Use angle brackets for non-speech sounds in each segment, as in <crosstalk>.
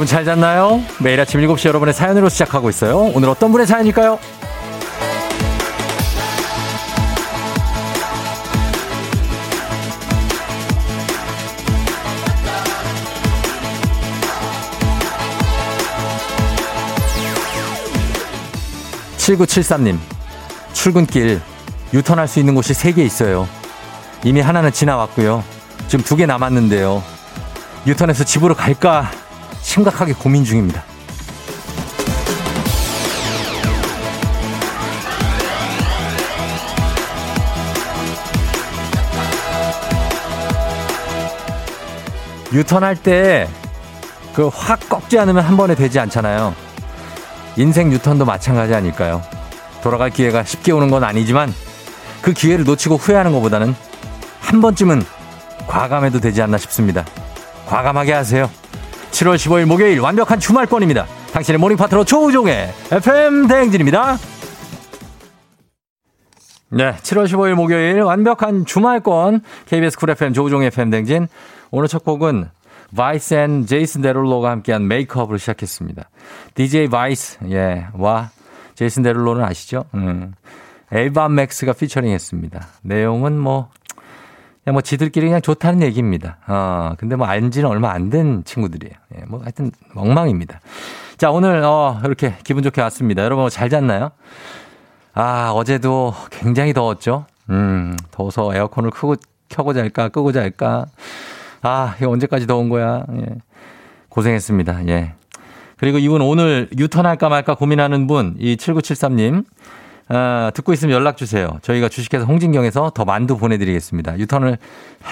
여러분 잘 잤나요? 매일 아침 7시 여러분의 사연으로 시작하고 있어요. 오늘 어떤 분의 사연일까요? 7973님, 출근길 유턴할 수 있는 곳이 3개 있어요. 이미 하나는 지나왔고요. 지금 두 개 남았는데요. 유턴해서 집으로 갈까 심각하게 고민 중입니다. 유턴할 때 그 확 꺾지 않으면 한 번에 되지 않잖아요. 인생 유턴도 마찬가지 아닐까요? 돌아갈 기회가 쉽게 오는 건 아니지만 그 기회를 놓치고 후회하는 것보다는 한 번쯤은 과감해도 되지 않나 싶습니다. 과감하게 하세요. 7월 15일 목요일 완벽한 주말권입니다. 당신의 모닝 파트너 조우종의 FM 대행진입니다. 네, 7월 15일 목요일 완벽한 주말권 KBS Cool FM 조우종의 FM 대행진 오늘 첫 곡은 바이스 and 제이슨 데룰로가 함께한 메이크업으로 시작했습니다. DJ 바이스, 예, 와, 제이슨 데룰로는 아시죠? 음. 엘바 맥스가 피처링 했습니다. 내용은 뭐, 그냥 뭐 지들끼리 그냥 좋다는 얘기입니다. 어, 근데 뭐 안지는 얼마 안 된 친구들이에요. 예, 뭐 하여튼 엉망입니다. 자, 오늘, 어, 이렇게 기분 좋게 왔습니다. 여러분 잘 잤나요? 아, 어제도 굉장히 더웠죠? 음, 더워서 에어컨을 크고, 켜고 잘까, 끄고 잘까. 아, 이거 언제까지 더운 거야. 예. 고생했습니다. 예. 그리고 이분 오늘 유턴할까 말까 고민하는 분, 이 7973님. 어, 듣고 있으면 연락 주세요. 저희가 주식회사 홍진경에서 더 만두 보내드리겠습니다. 유턴을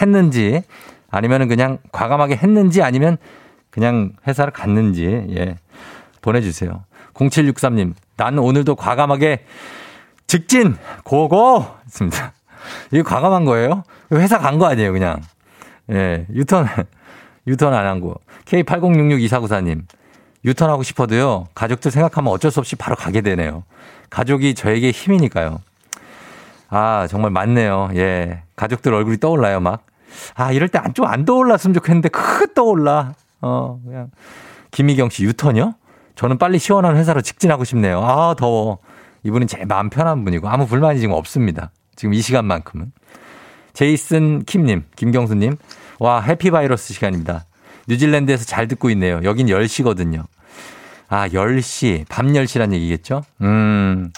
했는지, 아니면은 그냥 과감하게 했는지, 아니면 그냥 회사를 갔는지, 예. 보내주세요. 0763님, 나는 오늘도 과감하게 직진! 고고! 했습니다. 이거 과감한 거예요? 회사 간 거 아니에요, 그냥. 예, 유턴, 유턴 안 한 거. K80662494님, 유턴하고 싶어도요, 가족들 생각하면 어쩔 수 없이 바로 가게 되네요. 가족이 저에게 힘이니까요. 아, 정말 맞네요. 예. 가족들 얼굴이 떠올라요, 막. 아, 이럴 때 좀 안 떠올랐으면 좋겠는데, 크 떠올라. 어, 그냥. 김희경 씨, 유턴이요? 저는 빨리 시원한 회사로 직진하고 싶네요. 아, 더워. 이분은 제 마음 편한 분이고, 아무 불만이 지금 없습니다. 지금 이 시간만큼은. 제이슨 킴님, 김경수님, 와, 해피바이러스 시간입니다. 뉴질랜드에서 잘 듣고 있네요. 여긴 10시거든요. 아, 10시, 밤 10시란 얘기겠죠? 음,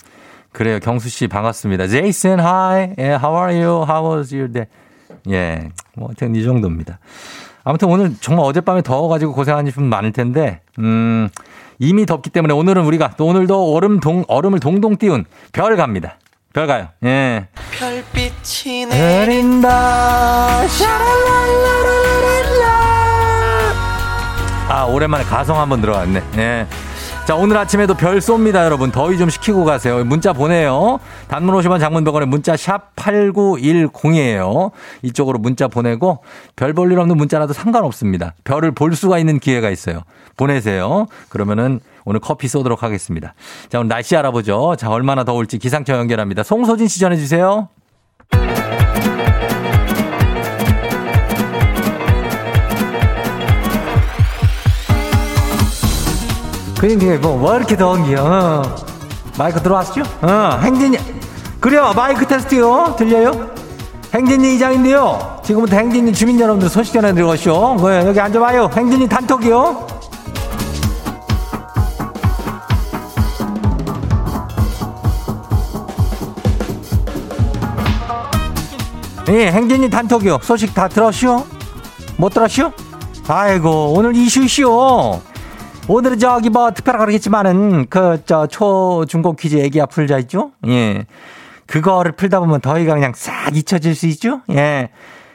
그래요. 경수 씨 반갑습니다. 제이슨, hi. Yeah, how are you? How was your day? 예, 뭐, 하여튼 이 정도입니다. 아무튼 오늘 정말 어젯밤에 더워 가지고 고생하는 분 많을 텐데, 음, 이미 덥기 때문에 오늘은 우리가 또 오늘도 얼음 동, 얼음을 동동 띄운 별 갑니다. 별 가요. 예. 별빛이 내린다. 샤랄랄라랄라. 아, 오랜만에 가성 한번 들어갔네. 예. 자, 오늘 아침에도 별 쏩니다, 여러분. 더위 좀 식히고 가세요. 문자 보내요. 단문 50원 장문 100원에 문자 샵 8910이에요. 이쪽으로 문자 보내고 별 볼 일 없는 문자라도 상관없습니다. 별을 볼 수가 있는 기회가 있어요. 보내세요. 그러면은 오늘 커피 쏘도록 하겠습니다. 자, 오늘 날씨 알아보죠. 자, 얼마나 더울지 기상청 연결합니다. 송소진 씨 전해주세요. 그러니까 뭐, 왜 이렇게 더운겨? 어. 마이크 들어왔죠? 어, 행진이. 그래요, 마이크 테스트요. 들려요? 행진이 이장인데요. 지금부터 행진이 주민 여러분들 소식 전해드리고쇼. 네, 여기 앉아봐요. 행진이 단톡이요. 예, 행진이 단톡이요. 소식 다 들었쇼? 못 들었쇼? 아이고, 오늘 이슈쇼. 오 늘은 저기 뭐 특별하게 그러겠지만은 그 저 초 중고 퀴즈 애기야 풀자 있죠? 예. 그거를 풀다 보면 더위가 그냥 싹 잊혀질 수 있죠? 예.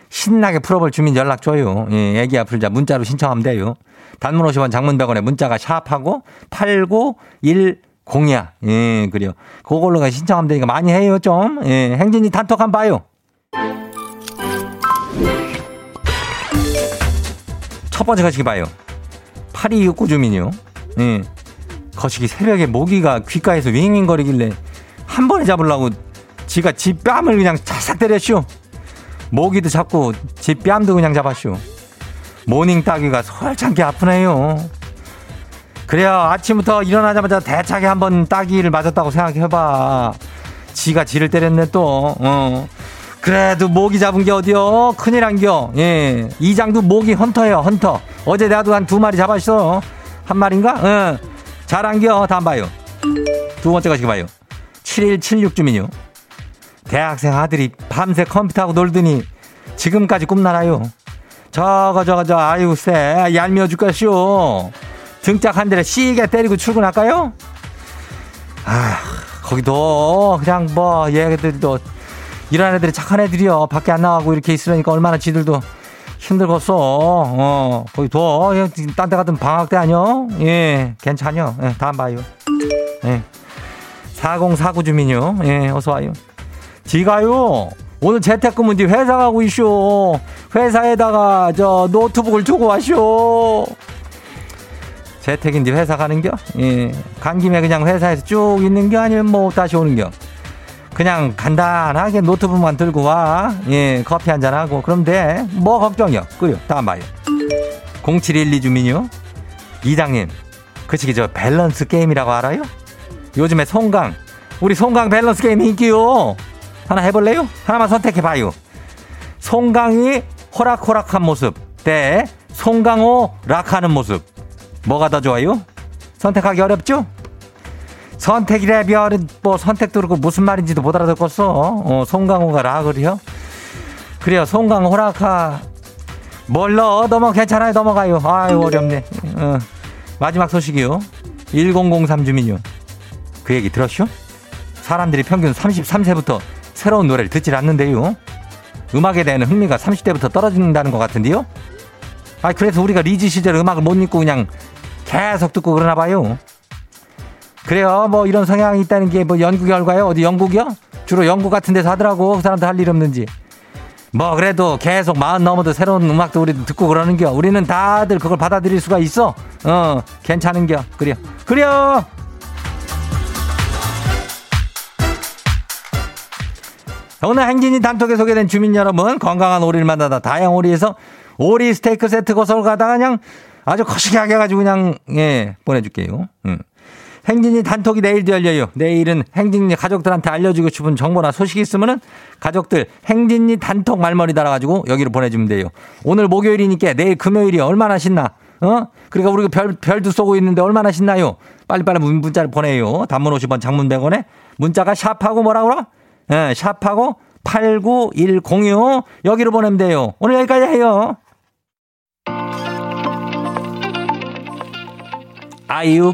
신나게 풀어볼 주민 연락 줘요. 예, 애기야 풀자 문자로 신청하면 돼요. 단문 50원 장문 100원에 문자가 샵하고 8910이야. 예, 그래요. 그걸로 신청하면 되니까 많이 해요, 좀. 예, 행진이 단톡 한번 봐요. 첫 번째 가시기 봐요. 8269 주민이요. 예. 거시기 새벽에 모기가 귓가에서 윙윙거리길래 한 번에 잡으려고 지가 지 뺨을 그냥 차싹 때렸쇼. 모기도 잡고 지 뺨도 그냥 잡았쇼. 모닝 따귀가 솔창게 아프네요. 그래요. 아침부터 일어나자마자 대차게 한번 따기를 맞았다고 생각해봐. 지가 지를 때렸네 또. 어. 그래도 모기 잡은 게 어디요? 큰일 한겨. 예. 이장도 모기 헌터예요, 헌터. 어제 나도 한 두 마리 잡았어. 한 마리인가? 응. 잘한겨. 다음 봐요. 두 번째 거 지금 봐요. 7176 주민요. 대학생 아들이 밤새 컴퓨터하고 놀더니 지금까지 꿈나라요. 저거 저거 저 아유 쎄 얄미워 죽겠쇼. 등짝 한 대를 시게 때리고 출근할까요? 아 거기도 그냥 뭐 얘들도 이런 애들이 착한 애들이요. 밖에 안 나가고 이렇게 있으니까 얼마나 지들도 힘들겠어. 어, 거기 둬. 딴데 같은 방학 때 아니요? 예, 괜찮요. 예, 다음 봐요. 예. 4049 주민요. 예, 어서 와요. 지가요. 오늘 재택근무인데 회사 가고 있쇼. 회사에다가 저 노트북을 두고 왔쇼. 재택인데 회사 가는겨? 예. 간 김에 그냥 회사에서 쭉 있는겨? 아니면 뭐 다시 오는겨? 그냥 간단하게 노트북만 들고 와. 예, 커피 한 잔 하고. 그럼 돼. 뭐 걱정이요. 그래요. 다음 봐요. 0712 주민요. 이장님. 그치기 저 밸런스 게임이라고 알아요? 요즘에 송강. 우리 송강 밸런스 게임 인기요. 하나 해볼래요? 하나만 선택해봐요. 송강이 호락호락한 모습 대 송강호 락하는 모습. 뭐가 더 좋아요? 선택하기 어렵죠? 선택이래 별은 뭐 선택도 그렇고 무슨 말인지도 못 알아듣겠어. 어, 송강호가 락을요? 그래요. 송강호 호락하 뭘로 넘어 괜찮아요. 넘어가요. 아유 어렵네. 어. 마지막 소식이요. 1003 주민요. 그 얘기 들었쇼? 사람들이 평균 33세부터 새로운 노래를 듣질 않는데요. 음악에 대한 흥미가 30대부터 떨어진다는 것 같은데요. 아, 그래서 우리가 리즈 시절 음악을 못 잊고 그냥 계속 듣고 그러나 봐요. 그래요. 뭐 이런 성향이 있다는 게 뭐 연구 결과요? 어디 영국이요? 주로 영국 같은 데서 하더라고. 그 사람들 할 일 없는지. 뭐 그래도 계속 마흔 넘어도 새로운 음악도 우리 듣고 그러는겨. 우리는 다들 그걸 받아들일 수가 있어. 어, 괜찮은겨. 그래요. 그래요. 오늘 행진이 단톡에 소개된 주민 여러분 건강한 오리를 만나다 다양 오리에서 오리 스테이크 세트 고서를 가다가 그냥 아주 거시기하게 해가지고 그냥 예 보내줄게요. 음. 행진이 단톡이 내일도 열려요. 내일은 행진이 가족들한테 알려주고 싶은 정보나 소식이 있으면은 가족들 행진이 단톡 말머리 달아가지고 여기로 보내주면 돼요. 오늘 목요일이니까 내일 금요일이 얼마나 신나? 어? 그러니까 우리가 별, 별도 쏘고 있는데 얼마나 신나요? 빨리빨리 문자를 보내요. 단문 50원 장문 100원에 문자가 샵하고 뭐라 그러? 예, 샵하고 89106 여기로 보내면 돼요. 오늘 여기까지 해요. 아이유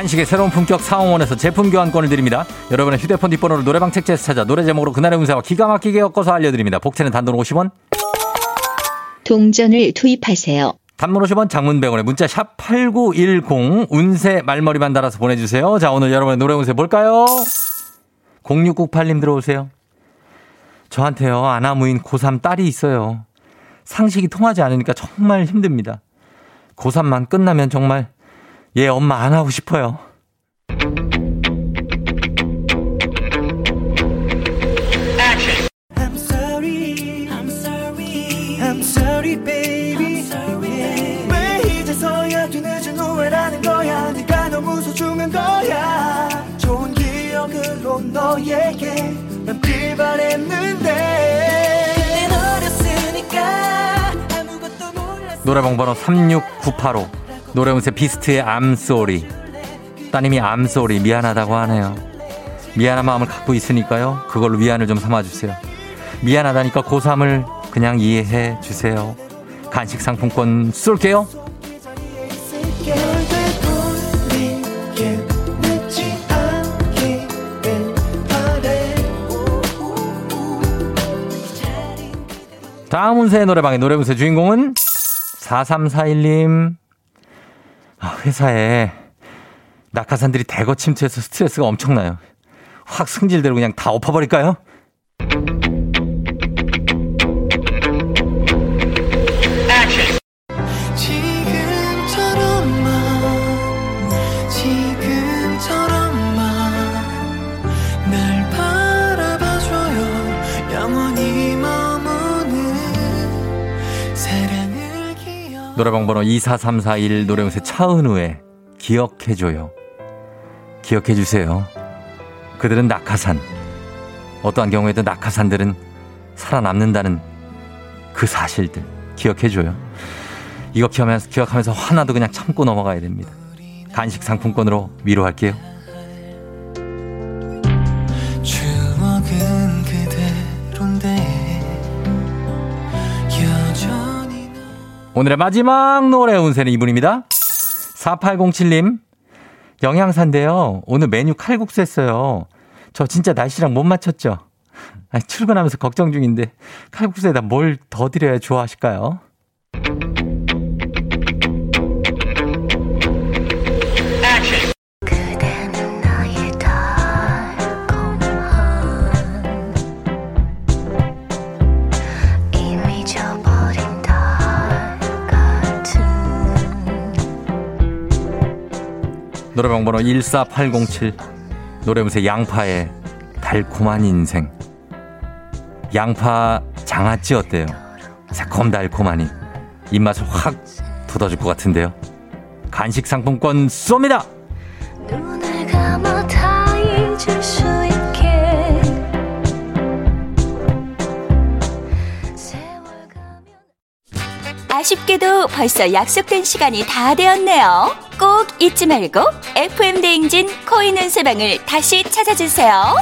한식의 새로운 품격 사홍원에서 제품 교환권을 드립니다. 여러분의 휴대폰 뒷번호를 노래방 책자에서 찾아 노래 제목으로 그날의 운세와 기가 막히게 엮어서 알려드립니다. 복채는 단돈 50원, 동전을 투입하세요. 단문 50원, 장문 100원에 문자 샵 8910 운세 말머리만 달아서 보내주세요. 자 오늘 여러분의 노래 운세 볼까요? 0698님 들어오세요. 저한테요 아나무인 고3 딸이 있어요. 상식이 통하지 않으니까 정말 힘듭니다. 고3만 끝나면 정말 얘 엄마 안 하고 싶어요. 노래방 번호 36985 노래운세 비스트의 sorry. 따님이 sorry 미안하다고 하네요. 미안한 마음을 갖고 있으니까요. 그걸로 위안을 좀 삼아주세요. 미안하다니까 고3을 그냥 이해해 주세요. 간식 상품권 쏠게요. 다음 운세의 노래방의 노래운세 주인공은 4341님. 아, 회사에 낙하산들이 대거 침투해서 스트레스가 엄청나요 확 승질대로 그냥 다 엎어버릴까요? 노래방 번호 24341 노래용세 차은우의 기억해줘요. 기억해주세요. 그들은 낙하산. 어떠한 경우에도 낙하산들은 살아남는다는 그 사실들 기억해줘요. 이거 기억하면서, 기억하면서 하나도 그냥 참고 넘어가야 됩니다. 간식 상품권으로 위로할게요. 오늘의 마지막 노래 운세는 이분입니다. 4807님. 영양사인데요. 오늘 메뉴 칼국수 했어요. 저 진짜 날씨랑 못 맞췄죠? 아니, 출근하면서 걱정 중인데 칼국수에다 뭘 더 드려야 좋아하실까요? 노래방 번호 14807. 노래무새 양파의 달콤한 인생. 양파 장아찌 어때요? 새콤달콤하니 입맛을 확 돋아줄 것 같은데요. 간식 상품권 쏩니다! 눈을 감아 다 잊을 수 있게 세월 가면 아쉽게도 벌써 약속된 시간이 다 되었네요. 꼭 잊지 말고 FM 대행진 코인 은세방을 다시 찾아주세요.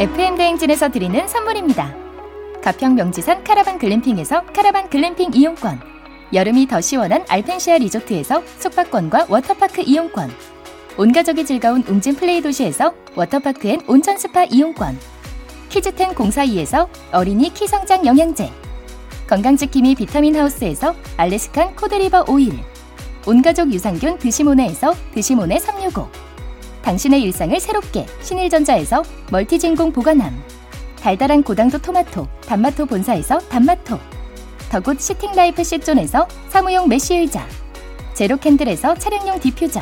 FM 대행진에서 드리는 선물입니다. 가평 명지산 카라반 글램핑에서 카라반 글램핑 이용권, 여름이 더 시원한 알펜시아 리조트에서 숙박권과 워터파크 이용권, 온 가족이 즐거운 웅진 플레이 도시에서 워터파크 and 온천 스파 이용권, 키즈텐 공사이에서 어린이 키 성장 영양제, 건강지킴이 비타민 하우스에서 Alaskan cod liver oil, 온가족 유산균 드시모네에서 드시모네 365, 당신의 일상을 새롭게 신일전자에서 멀티진공 보관함 달달한 고당도 토마토 단마토 본사에서 단마토 the good sitting life 시존에서 사무용 메쉬 의자 제로캔들에서 차량용 디퓨저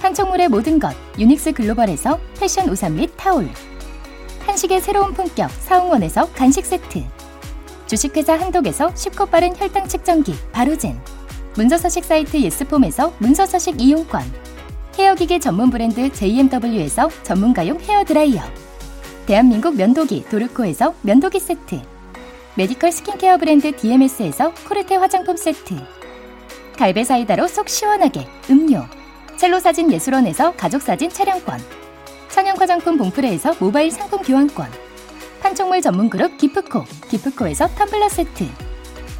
판촉물의 모든 것 유닉스 글로벌에서 패션 우산 및 타올 한식의 새로운 품격 사홍원에서 간식 세트. 주식회사 한독에서 쉽고 빠른 혈당 측정기 바로젠. 문서서식 사이트 예스폼에서 문서서식 이용권. 헤어기계 전문 브랜드 JMW에서 전문가용 헤어드라이어. 대한민국 면도기 도르코에서 면도기 세트. 메디컬 스킨케어 브랜드 DMS에서 코르테 화장품 세트. 갈베 사이다로 속 시원하게 음료. 첼로 사진 예술원에서 가족사진 촬영권 천연 화장품 봉프레에서 모바일 상품 교환권. 판촉물 전문 그룹 기프코 기프코에서 텀블러 세트.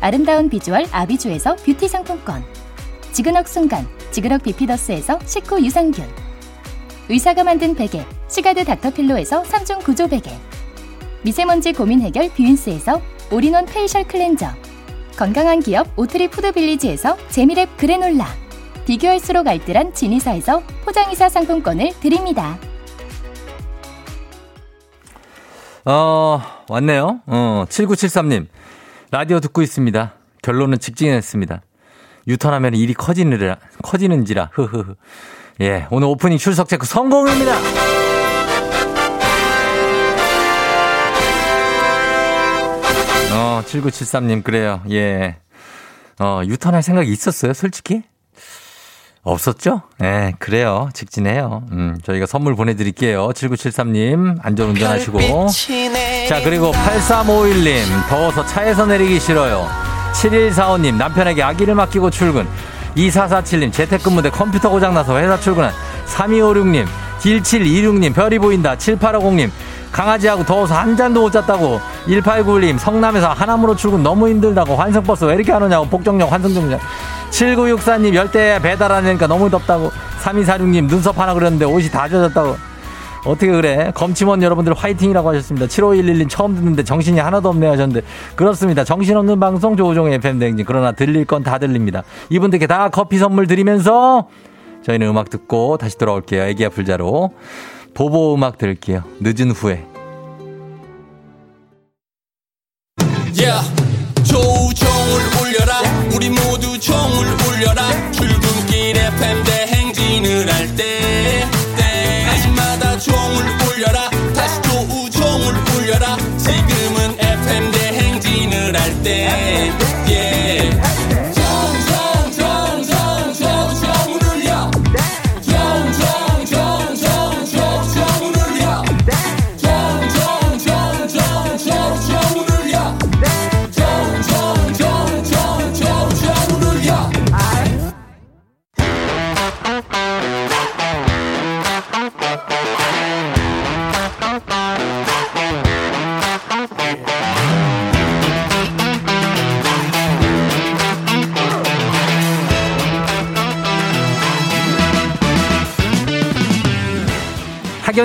아름다운 비주얼 아비주에서 뷰티 상품권. 지그넉 순간 지그넉 비피더스에서 식후 유산균. 의사가 만든 베개 시가드 닥터필로에서 3중 구조 베개. 미세먼지 고민 해결 뷰인스에서 all-in-one facial cleanser. 건강한 기업 오트리 푸드빌리지에서 재미랩 그래놀라. 비교할수록 알뜰한 진이사에서 포장이사 상품권을 드립니다. 어, 왔네요. 어, 7973님. 라디오 듣고 있습니다. 결론은 직진했습니다. 유턴하면 일이 커지느라, 커지는지라, 흐흐흐. 예, 오늘 오프닝 출석 체크 성공입니다! 어, 7973님, 그래요. 예. 어, 유턴할 생각이 있었어요, 솔직히? 없었죠? 예, 그래요. 직진해요. 음, 저희가 선물 보내드릴게요. 7973님, 안전 운전하시고. 자, 그리고 8351님, 더워서 차에서 내리기 싫어요. 7145님, 남편에게 아기를 맡기고 출근. 2447님, 재택근무 대 컴퓨터 고장나서 회사 출근한. 3256님, 1726님, 별이 보인다. 7850님, 강아지하고 더워서 한 잔도 못 잤다고. 1891님, 성남에서 하남으로 출근 너무 힘들다고. 환승버스 왜 이렇게 안 오냐고. 복정역 환승정장. 7964님, 열대 배달 안 되니까 너무 덥다고. 3246님, 눈썹 하나 그렸는데 옷이 다 젖었다고. 어떻게 그래? 검침원 여러분들 화이팅이라고 하셨습니다. 7511님 처음 듣는데 정신이 하나도 없네 하셨는데 그렇습니다. 정신없는 방송 조우종의 FM 댕진 그러나 들릴 건 다 들립니다. 이분들께 다 커피 선물 드리면서 저희는 음악 듣고 다시 돌아올게요. 애기야 불자로 보보 음악 들을게요. 늦은 후에 Yeah. 조우종을 울려라 우리 모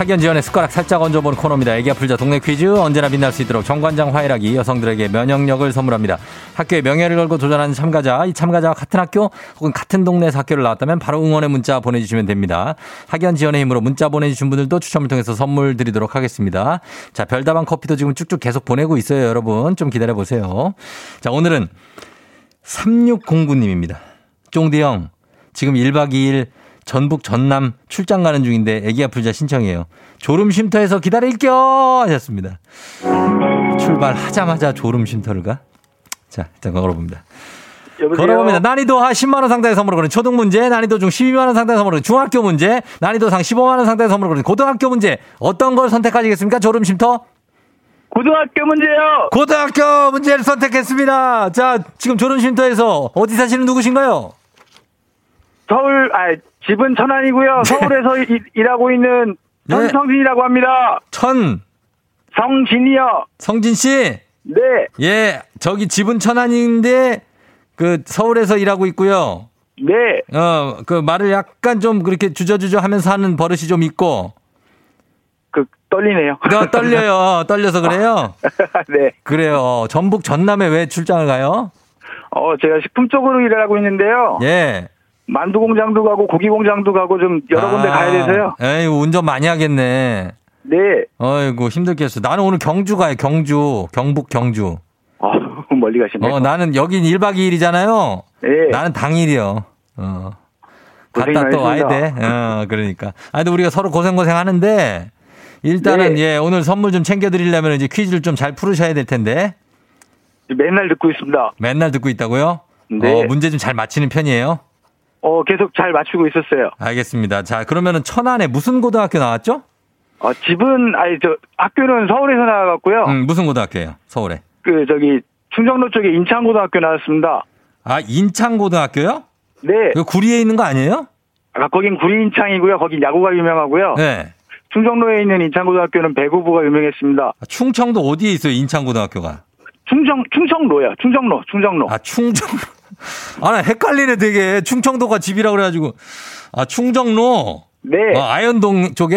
학연 지원의 숟가락 살짝 얹어보는 코너입니다. 애기야 풀자 동네 퀴즈 언제나 빛날 수 있도록 정관장 화이락이 여성들에게 면역력을 선물합니다. 학교에 명예를 걸고 도전하는 참가자, 이 참가자와 같은 학교 혹은 같은 동네에서 학교를 나왔다면 바로 응원의 문자 보내주시면 됩니다. 학연 지원의 힘으로 문자 보내주신 분들도 추첨을 통해서 선물 드리도록 하겠습니다. 자, 별다방 커피도 지금 쭉쭉 계속 보내고 있어요, 여러분. 좀 기다려보세요. 자, 오늘은 3609님입니다. 쫑디 형, 지금 1박 2일 전북 전남 출장 가는 중인데 애기 아플 자 신청해요. 졸음 쉼터에서 기다릴게요 하셨습니다. 출발하자마자 졸음 쉼터를 가? 자, 일단 걸어봅니다. 여보세요. 걸어봅니다. 난이도 하 10만 원 상당의 선물을 거는 초등 문제, 난이도 중 12만 원 상당의 선물을 중학교 문제, 난이도 상 15만 원 상당의 선물을 거는 고등학교 문제. 어떤 걸 선택하시겠습니까? 졸음 쉼터? 고등학교 문제요. 고등학교 문제를 선택했습니다. 자, 지금 졸음 쉼터에서 어디 사시는 누구신가요? 서울 아 집은 천안이고요. 서울에서 일, 일하고 있는 네. 전성진이라고 합니다. 천 성진이요. 성진 씨. 네. 예, 저기 집은 천안인데 그 서울에서 일하고 있고요. 네. 어, 그 말을 약간 좀 그렇게 주저주저 하면서 하는 버릇이 좀 있고. 그 떨리네요. 너 떨려요. <laughs> 떨려서 그래요? <laughs> 네. 그래요. 전북 전남에 왜 출장을 가요? 어 제가 식품 쪽으로 일을 하고 있는데요. 예. 만두 공장도 가고 고기 공장도 가고 좀 여러 군데 아, 가야 돼서요. 에이, 운전 많이 하겠네. 네. 어이구, 힘들겠어. 나는 오늘 경주 가요, 경주. 경북 경주. 어 <laughs> 멀리 가시네요. 어, 나는 여긴 1박 2일이잖아요. 네. 나는 당일이요. 어. 갔다 또 와야. 돼. 어, 그러니까. 아, 근데 우리가 서로 고생고생 하는데, 일단은, 네. 예, 오늘 선물 좀 챙겨드리려면 이제 퀴즈를 좀 잘 풀으셔야 될 텐데, 맨날 듣고 있습니다. 맨날 듣고 있다고요? 네. 어, 문제 좀 잘 맞히는 편이에요? 어 계속 잘 맞추고 있었어요. 알겠습니다. 자, 그러면은 천안에 무슨 고등학교 나왔죠? 어 집은 아니 저 학교는 서울에서 나와갖고요. 음, 무슨 고등학교예요? 서울에. 그 저기 충정로 쪽에 인창고등학교 나왔습니다. 아, 인창고등학교요? 네. 그 구리에 있는 거 아니에요? 아, 거긴 구리 인창이고요. 거긴 야구가 유명하고요. 네. 충정로에 있는 인창고등학교는 배구부가 유명했습니다. 아, 충청도 어디에 있어요? 인창고등학교가? 충정 충청로요. 충정로, 충정로. 아, 충정. 아, 나 헷갈리네, 되게. 충청도가 집이라 그래가지고. 아, 충정로. 네. 어, 아현동 쪽에.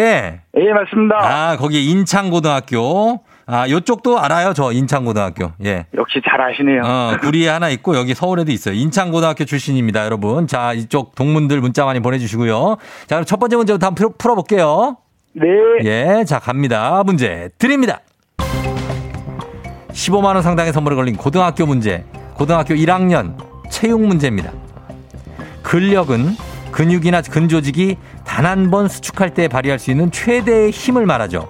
예, 맞습니다. 아, 거기 인창고등학교. 아, 요쪽도 알아요, 저 인창고등학교. 예. 역시 잘 아시네요. 어, 구리에 하나 있고 여기 서울에도 있어요. 인창고등학교 출신입니다, 여러분. 자, 이쪽 동문들 문자 많이 보내 주시고요. 자, 그럼 첫 번째 문제부터 한번 풀어, 풀어볼게요. 네. 예, 자, 갑니다. 문제 드립니다. 15만 원 상당의 선물을 걸린 고등학교 문제. 고등학교 1학년 체육 문제입니다. 근력은 근육이나 근조직이 단 한 번 수축할 때 발휘할 수 있는 최대의 힘을 말하죠.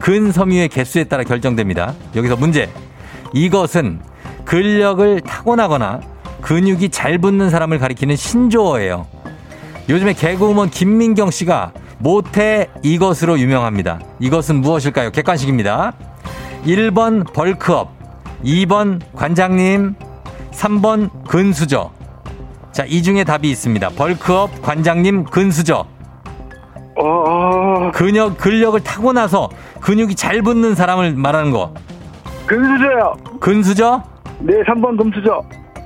근섬유의 개수에 따라 결정됩니다. 여기서 문제. 이것은 근력을 타고나거나 근육이 잘 붙는 사람을 가리키는 신조어예요. 요즘에 개그우먼 김민경 씨가 모태 이것으로 유명합니다. 이것은 무엇일까요? 객관식입니다. 1번 벌크업, 2번 관장님, 3번 근수저. 자, 이 중에 답이 있습니다. 벌크업, 관장님, 근수저. 어, 어, 근력, 근력을 타고 나서 근육이 잘 붙는 사람을 말하는 거. 근수저요. 근수저? 네, 3번 금수저.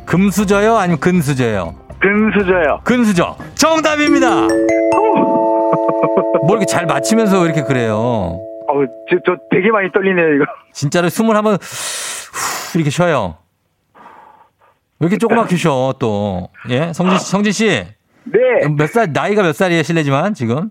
금수저요? 아니면 근수저요? 근수저요. 근수저. 정답입니다! 뭐 <laughs> 이렇게 잘 맞히면서 왜 이렇게 그래요? 어, 저, 저 되게 많이 떨리네요, 이거. 진짜로 숨을 한번 후 이렇게 쉬어요. 왜 이렇게 조그맣게 <laughs> 쉬어 또? 예, 성진 씨, 성진 씨. 네. 몇 살, 나이가 몇 살이에요, 실례지만, 지금?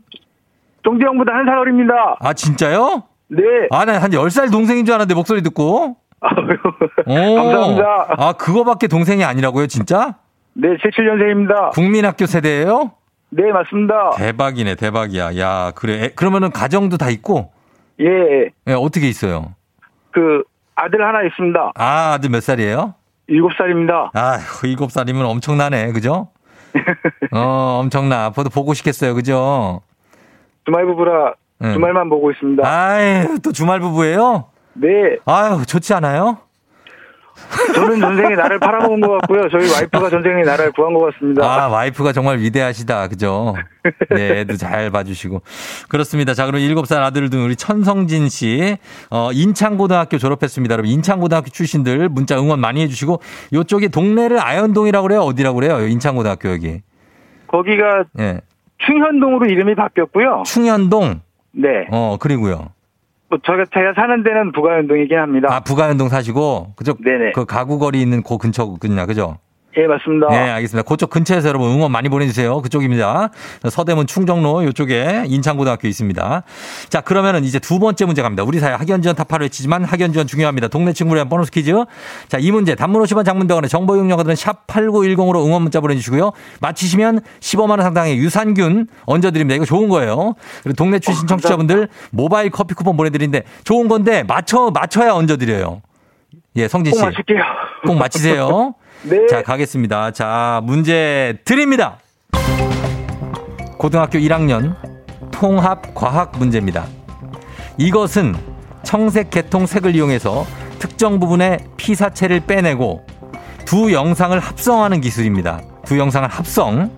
종대 형보다 한 살 어립니다. 아, 진짜요? 네. 아, 나한 10살 동생인 줄 알았는데, 목소리 듣고. 오. <laughs> 감사합니다. 아, 그거밖에 동생이 아니라고요, 진짜? 네, 77년생입니다. 국민학교 세대예요 네, 맞습니다. 대박이네, 대박이야. 야, 그래. 애- 그러면은 가정도 다 있고, 예, 예, 어떻게 있어요? 그, 아들 하나 있습니다. 아, 아들 몇 살이에요? 일곱 살입니다. 아, 일곱 살이면 엄청나네, 그죠? <laughs> 어, 엄청나. 아파도 보고 싶겠어요. 그죠? 주말 부부라 네. 주말만 보고 있습니다. 아유, 또 주말 부부예요? 네, 아유, 좋지 않아요? 저는 전생에 나를 팔아먹은 것 같고요. 저희 와이프가 전생에 나를 구한 것 같습니다. 아, 와이프가 정말 위대하시다. 그죠? 예, 애도 잘 봐주시고. 그렇습니다. 자, 그럼 7살 아들을 둔 우리 천성진 씨, 어, 인창고등학교 졸업했습니다. 여러분, 인창고등학교 출신들 문자 응원 많이 해주시고, 요쪽에 동네를 아현동이라고 그래요? 어디라고 그래요? 인창고등학교 여기. 거기가 예. 충현동으로 이름이 바뀌었고요. 충현동, 네, 어, 그리고요. 뭐 제가 제가 사는 데는 부가현동이긴 합니다. 아, 부가현동 사시고, 그쪽, 네네. 그 가구거리 있는 그 근처군요. 그죠? 예, 맞습니다. 네, 알겠습니다. 그쪽 근처에서 여러분 응원 많이 보내주세요. 그쪽입니다. 서대문 충정로 이쪽에 인창고등학교 있습니다. 자, 그러면은 이제 두 번째 문제 갑니다. 우리 사회 학연지원 타파를 외치지만 학연지원 중요합니다. 동네 친구를 위한 보너스 퀴즈. 자, 이 문제 단문 50원 장문병원의 정보 이용료가들은 샵 8910으로 응원 문자 보내주시고요. 맞히시면 15만원 상당의 유산균 얹어드립니다. 이거 좋은 거예요. 그리고 동네 출신 청취자분들 모바일 커피 쿠폰 보내드리는데 좋은 건데 맞춰, 맞춰야 얹어드려요. 예, 성진 꼭 씨. 마실게요. 꼭 맞히세요. <laughs> 네. 자, 가겠습니다. 자, 문제 드립니다. 고등학교 1학년 통합 과학 문제입니다. 이것은 청색 개통 색을 이용해서 특정 부분의 피사체를 빼내고 두 영상을 합성하는 기술입니다. 두 영상을 합성.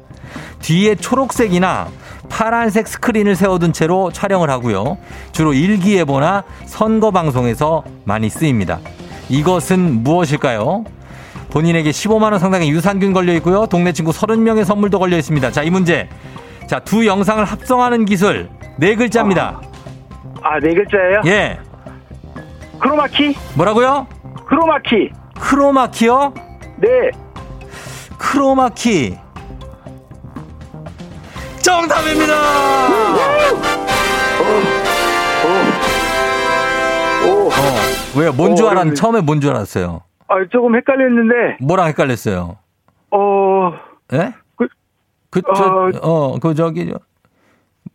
뒤에 초록색이나 파란색 스크린을 세워둔 채로 촬영을 하고요. 주로 일기예보나 선거 방송에서 많이 쓰입니다. 이것은 무엇일까요? 본인에게 15만 원 상당의 유산균 걸려 있고요. 동네 친구 30명의 선물도 걸려 있습니다. 자, 이 문제. 자, 두 영상을 합성하는 기술. 네 글자입니다. 아, 네 글자예요? 예. 크로마키? 뭐라고요? 크로마키. 크로마키요? 네. 크로마키. 정답입니다! 오. 어, 왜요? 뭔줄 어, 알았, 어렵네. 처음에 뭔 줄 알았어요? 아, 조금 헷갈렸는데, 뭐랑 헷갈렸어요? 어, 예? 그- 그, 저, 어. 어, 그, 저기,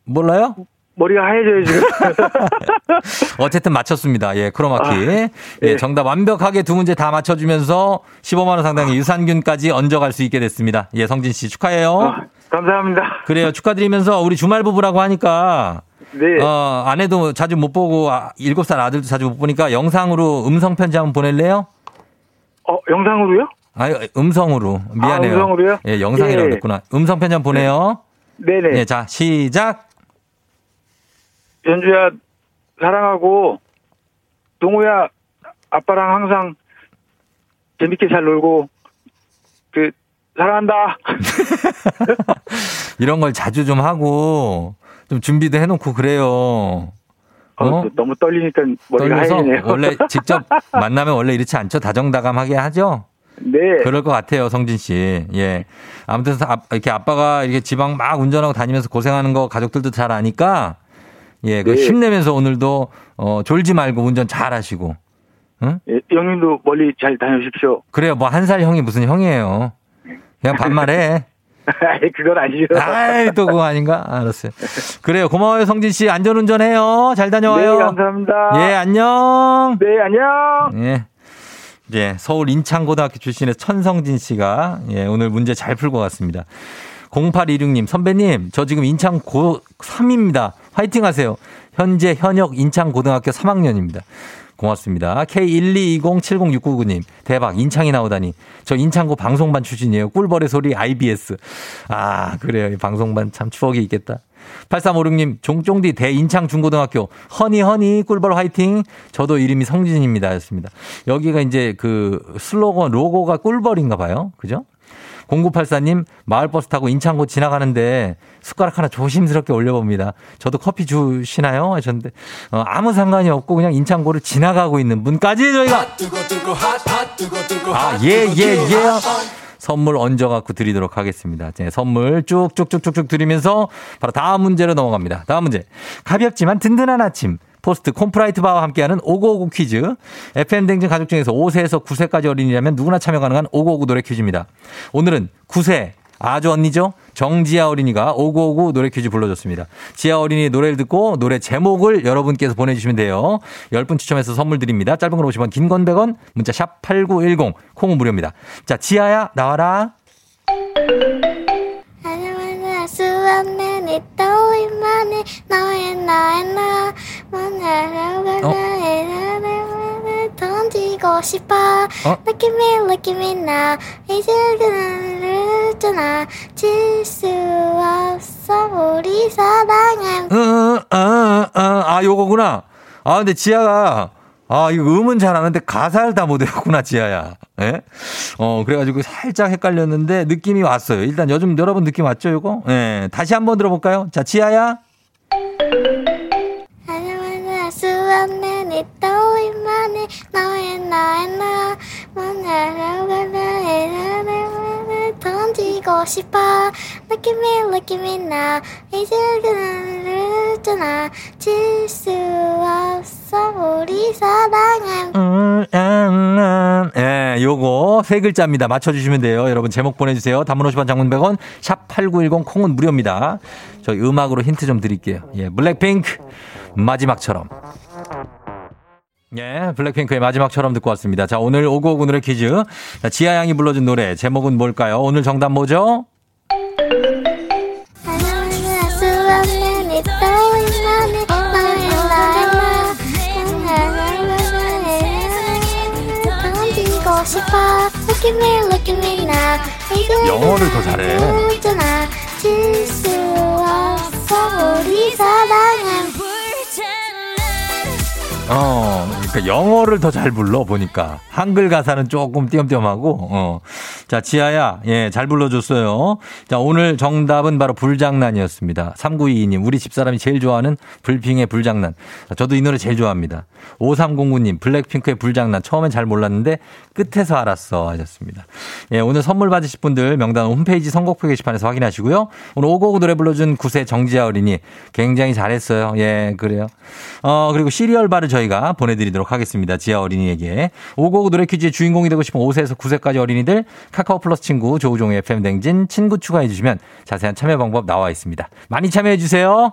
몰라요? 머리가 하얘져요, 지금. <laughs> 어쨌든 맞췄습니다. 예, 크로마키. 아, 예, 예. 정답 완벽하게 두 문제 다 맞춰주면서 15만원 상당의 유산균까지 얹어갈 수 있게 됐습니다. 예, 성진 씨 축하해요. 아, 감사합니다. 그래요. 축하드리면서 우리 주말 부부라고 하니까 네. 어, 아내도 자주 못 보고 아, 7살 아들도 자주 못 보니까 영상으로 음성 편지 한번 보낼래요? 어, 영상으로요? 아, 음성으로. 미안해요. 아, 음성으로요? 예, 영상이라고 예. 그랬구나. 음성 한번 보내요. 네네. 예, 자, 시작. 연주야, 사랑하고, 동호야, 아빠랑 항상 재밌게 잘 놀고, 그, 사랑한다. <laughs> 이런 걸 자주 좀 하고 좀 준비도 해놓고 그래요. 어, 어? 너무 떨리니까 머리가 떨려서 하얘지네요. 원래 직접 <laughs> 만나면 원래 이렇지 않죠? 다정다감하게 하죠? 네. 그럴 것 같아요, 성진 씨. 예. 아무튼 아- 이렇게 아빠가 이렇게 지방 막 운전하고 다니면서 고생하는 거 가족들도 잘 아니까 예, 그 네. 힘내면서 오늘도 어 졸지 말고 운전 잘 하시고. 예, 형님도 멀리 잘 다녀오십시오. 그래요. 뭐 한 살 형이 무슨 형이에요. 그냥 반말해. 아이, 그건 아니죠. 아이, 또 그거 아닌가? 알았어요. 그래요. 고마워요, 성진 씨. 안전운전 해요. 잘 다녀와요. 네, 감사합니다. 예, 안녕. 네, 안녕. 예. 예, 서울 인창고등학교 출신의 천성진 씨가 예, 오늘 문제 잘 풀고 갔습니다. 0826님, 선배님, 저 지금 인창 고 3입니다. 화이팅 하세요. 현재 현역 인창고등학교 3학년입니다. 고맙습니다. K122070699님, 대박, 인창이 나오다니. 저 인창고 방송반 출신이에요. 꿀벌의 소리 IBS. 아, 그래요. 이 방송반 참 추억이 있겠다. 8356님, 종종디 대인창 중고등학교, 허니, 허니, 꿀벌 화이팅. 저도 이름이 성진입니다. 였습니다. 여기가 이제 그 슬로건, 로고가 꿀벌인가 봐요. 그죠? 0984님, 마을버스 타고 인창고 지나가는데 숟가락 하나 조심스럽게 올려봅니다. 저도 커피 주시나요? 하셨는데, 어, 아무 상관이 없고 그냥 인창고를 지나가고 있는 분까지 저희가 아, 예, 예, 예. 선물 얹어갖고 드리도록 하겠습니다. 네, 선물 쭉쭉쭉쭉쭉 드리면서 바로 다음 문제로 넘어갑니다. 다음 문제. 가볍지만 든든한 아침. 포스트 콤프라이트 바와 함께하는 5959 퀴즈. FM댕진 가족 중에서 5세에서 9세까지 어린이라면 누구나 참여 가능한 5959 노래 퀴즈입니다. 오늘은 9세 아주 언니죠. 정지아 어린이가 5959 노래 퀴즈 불러줬습니다. 지아 어린이 노래를 듣고 노래 제목을 여러분께서 보내주시면 돼요. 10분 추첨해서 선물 드립니다. 짧은 건 50원, 긴 건 100원, 문자 샵 8910, 콩은 무료입니다. 자, 지아야, 나와라. 수없는 이 떠올만이 너의 나의 나. 만나러 가는 던지고 싶어. Look at me look at me now. 이제 그날을 잖아 질수 없어. 우리 사랑은 응, 아, 아, 아, 요거구나. 아, 근데 지아가, 아, 이거 음은 잘 아는데 가사를 다못 외웠구나, 지아야. 예? 어, 그래가지고 살짝 헷갈렸는데 느낌이 왔어요. 일단 요즘 여러분 느낌 왔죠, 요거? 예. 다시 한번 들어볼까요? 자, 지아야. 던지고 싶어 Look at me look at me now 이제 그날을 잖아 질수 없어 우리 사랑은 음, 음, 음. 예, 요거 세 글자입니다. 맞춰주시면 돼요. 여러분 제목 보내주세요. 단문 50원 장문 100원, 샵 8910 콩은 무료입니다. 저희 음악으로 힌트 좀 드릴게요. 예, 블랙핑크 마지막처럼. 예, 블랙핑크의 마지막처럼 듣고 왔습니다. 자, 오늘 오고오고 노래 퀴즈. 자, 지아 양이 불러준 노래 제목은 뭘까요? 오늘 정답 뭐죠? 영어를 더 잘해. 어, 그러니까 영어를 더 잘 불러 보니까 한글 가사는 조금 띄엄띄엄하고. 어. 자, 지아야, 예, 잘 불러 줬어요. 자, 오늘 정답은 바로 불장난이었습니다. 3922님, 우리 집사람이 제일 좋아하는 불핑의 불장난. 자, 저도 이 노래 제일 좋아합니다. 5309님, 블랙핑크의 불장난. 처음엔 잘 몰랐는데 끝에서 알았어 하셨습니다. 예, 오늘 선물 받으실 분들 명단 홈페이지 선곡표 게시판에서 확인하시고요. 오늘 오고오고 노래 불러준 9세 정지아 어린이 굉장히 잘했어요. 예, 그래요. 어, 그리고 시리얼 바를 저 희가 보내드리도록 하겠습니다. 지아 어린이에게. 오고오고 노래 퀴즈의 주인공이 되고 싶은 5세에서 9세까지 어린이들 카카오 플러스 친구 조우종의 FM 댕진 친구 추가해 주시면 자세한 참여 방법 나와 있습니다. 많이 참여해 주세요.